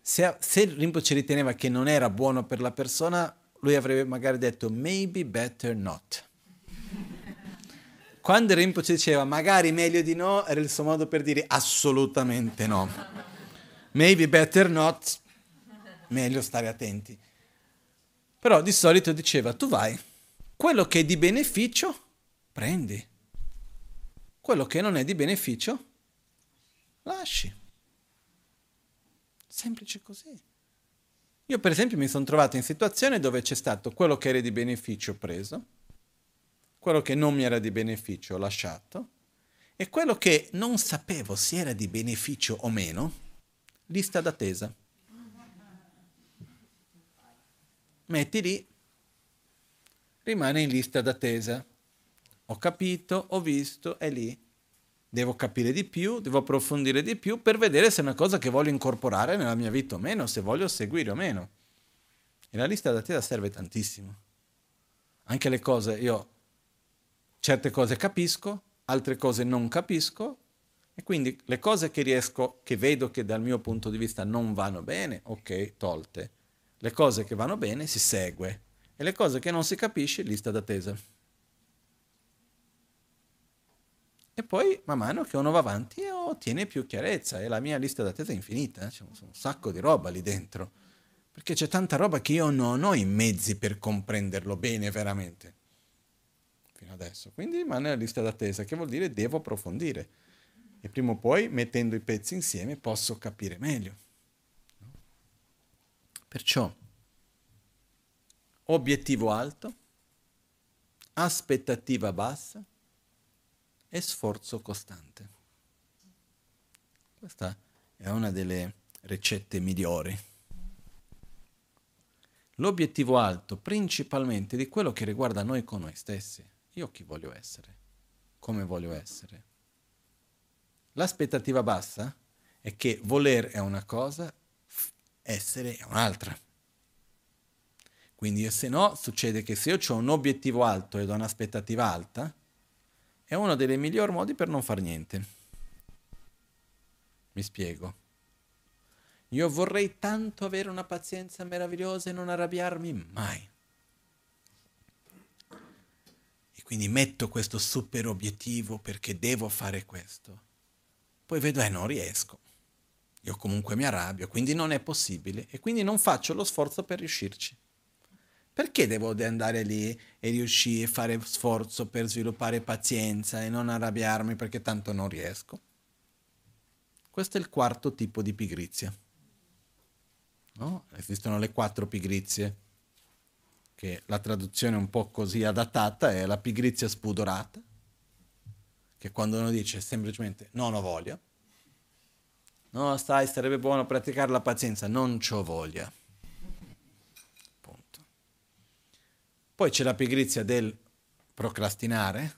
Se, se Rinpoche riteneva che non era buono per la persona, lui avrebbe magari detto maybe better not. Quando Rinpoche diceva magari meglio di no, era il suo modo per dire assolutamente no. Maybe better not, meglio stare attenti. Però di solito diceva tu vai, quello che è di beneficio, prendi. Quello che non è di beneficio, lasci. Semplice così. Io per esempio mi sono trovato in situazioni dove c'è stato quello che era di beneficio preso, quello che non mi era di beneficio lasciato e quello che non sapevo se era di beneficio o meno, lista d'attesa. Metti lì, rimane in lista d'attesa. Ho capito, ho visto, è lì. Devo capire di più, devo approfondire di più per vedere se è una cosa che voglio incorporare nella mia vita o meno, se voglio seguire o meno. E la lista d'attesa serve tantissimo. Anche le cose, io certe cose capisco, altre cose non capisco, e quindi le cose che riesco, che vedo che dal mio punto di vista non vanno bene, ok, tolte. Le cose che vanno bene si segue. E le cose che non si capisce, lista d'attesa. E poi, man mano che uno va avanti, ottiene più chiarezza. E la mia lista d'attesa è infinita. Eh? C'è un sacco di roba lì dentro. Perché c'è tanta roba che io non ho i mezzi per comprenderlo bene veramente fino adesso. Quindi rimane la lista d'attesa, che vuol dire devo approfondire. E prima o poi, mettendo i pezzi insieme, posso capire meglio. Perciò, obiettivo alto, aspettativa bassa e sforzo costante. Questa è una delle ricette migliori. L'obiettivo alto principalmente di quello che riguarda noi con noi stessi. Io chi voglio essere? Come voglio essere? L'aspettativa bassa è che voler è una cosa, essere è un'altra. Quindi se no succede che se io ho un obiettivo alto ed ho un'aspettativa alta, è uno dei migliori modi per non fare niente. Mi spiego. Io vorrei tanto avere una pazienza meravigliosa e non arrabbiarmi mai. E quindi metto questo super obiettivo perché devo fare questo. Poi vedo, eh, non riesco. Io comunque mi arrabbio, quindi non è possibile e quindi non faccio lo sforzo per riuscirci. Perché devo andare lì e riuscire a fare sforzo per sviluppare pazienza e non arrabbiarmi perché tanto non riesco? Questo è il quarto tipo di pigrizia. No? Esistono le quattro pigrizie, che la traduzione un po' così adattata è la pigrizia spudorata, che quando uno dice semplicemente non ho voglia, no, stai, sarebbe buono praticare la pazienza, non ho voglia Poi c'è la pigrizia del procrastinare.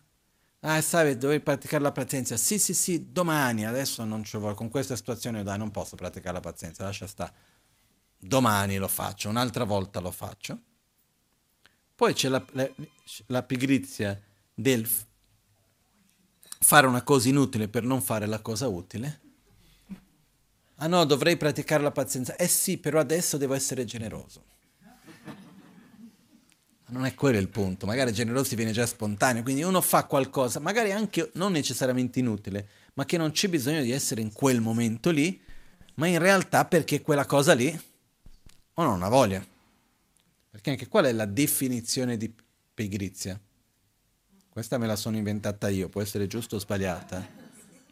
Ah, sai, dovevi praticare la pazienza. Sì, sì, sì, domani, adesso non ci vuole. Con questa situazione, dai, non posso praticare la pazienza, lascia stare. Domani lo faccio, un'altra volta lo faccio. Poi c'è la, la, la pigrizia del fare una cosa inutile per non fare la cosa utile. Ah no, dovrei praticare la pazienza. Eh sì, però adesso devo essere generoso non è quello il punto, magari generosi viene già spontaneo, quindi uno fa qualcosa, magari anche non necessariamente inutile, ma che non c'è bisogno di essere in quel momento lì, ma in realtà perché quella cosa lì o non ha voglia. Perché anche qual è la definizione di pigrizia? Questa me la sono inventata io, può essere giusta o sbagliata.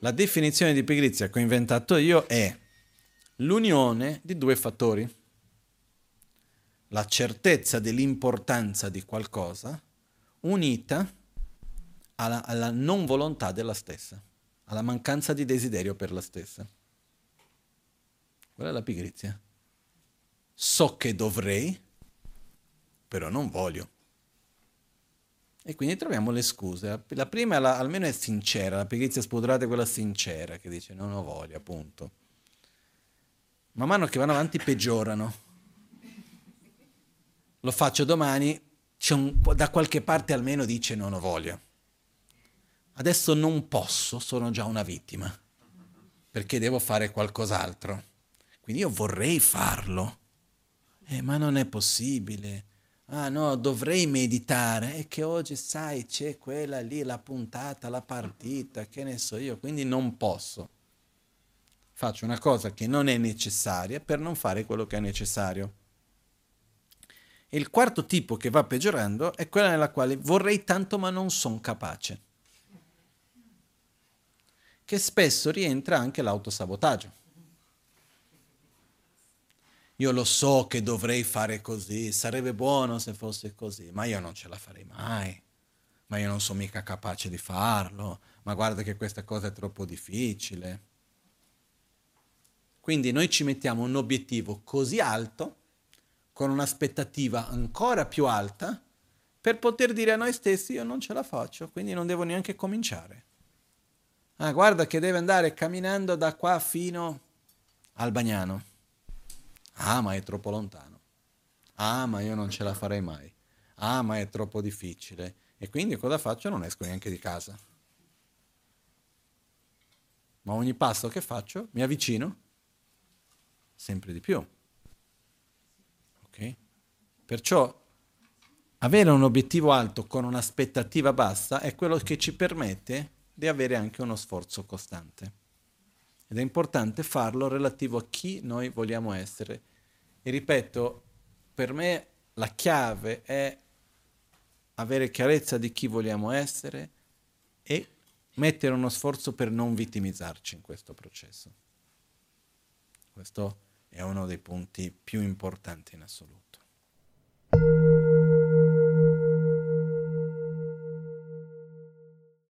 La definizione di pigrizia che ho inventato io è l'unione di due fattori la certezza dell'importanza di qualcosa unita alla, alla, non volontà della stessa, alla mancanza di desiderio per la stessa. Quella è la pigrizia. So che dovrei, però non voglio. E quindi troviamo le scuse. La prima la, almeno è sincera, la pigrizia spudorata è quella sincera, che dice non ho voglia, appunto. Man mano che vanno avanti peggiorano lo faccio domani, un, da qualche parte almeno dice non ho voglia. Adesso non posso, sono già una vittima, perché devo fare qualcos'altro. Quindi io vorrei farlo, eh, ma non è possibile. Ah no, dovrei meditare, è che oggi sai c'è quella lì, la puntata, la partita, che ne so io, quindi non posso. Faccio una cosa che non è necessaria per non fare quello che è necessario. E il quarto tipo che va peggiorando è quella nella quale vorrei tanto ma non sono capace. Che spesso rientra anche l'autosabotaggio. Io lo so che dovrei fare così, sarebbe buono se fosse così, ma io non ce la farei mai. Ma io non sono mica capace di farlo, ma guarda che questa cosa è troppo difficile. Quindi noi ci mettiamo un obiettivo così alto con un'aspettativa ancora più alta per poter dire a noi stessi io non ce la faccio, quindi non devo neanche cominciare. Ah, guarda che deve andare camminando da qua fino al Bagnano. Ah, ma è troppo lontano. Ah, ma io non ce la farei mai. Ah, ma è troppo difficile. E quindi cosa faccio? Non esco neanche di casa. Ma ogni passo che faccio mi avvicino sempre di più. Perciò avere un obiettivo alto con un'aspettativa bassa è quello che ci permette di avere anche uno sforzo costante. Ed è importante farlo relativo a chi noi vogliamo essere. E ripeto, per me la chiave è avere chiarezza di chi vogliamo essere e mettere uno sforzo per non vittimizzarci in questo processo. Questo è uno dei punti più importanti in assoluto.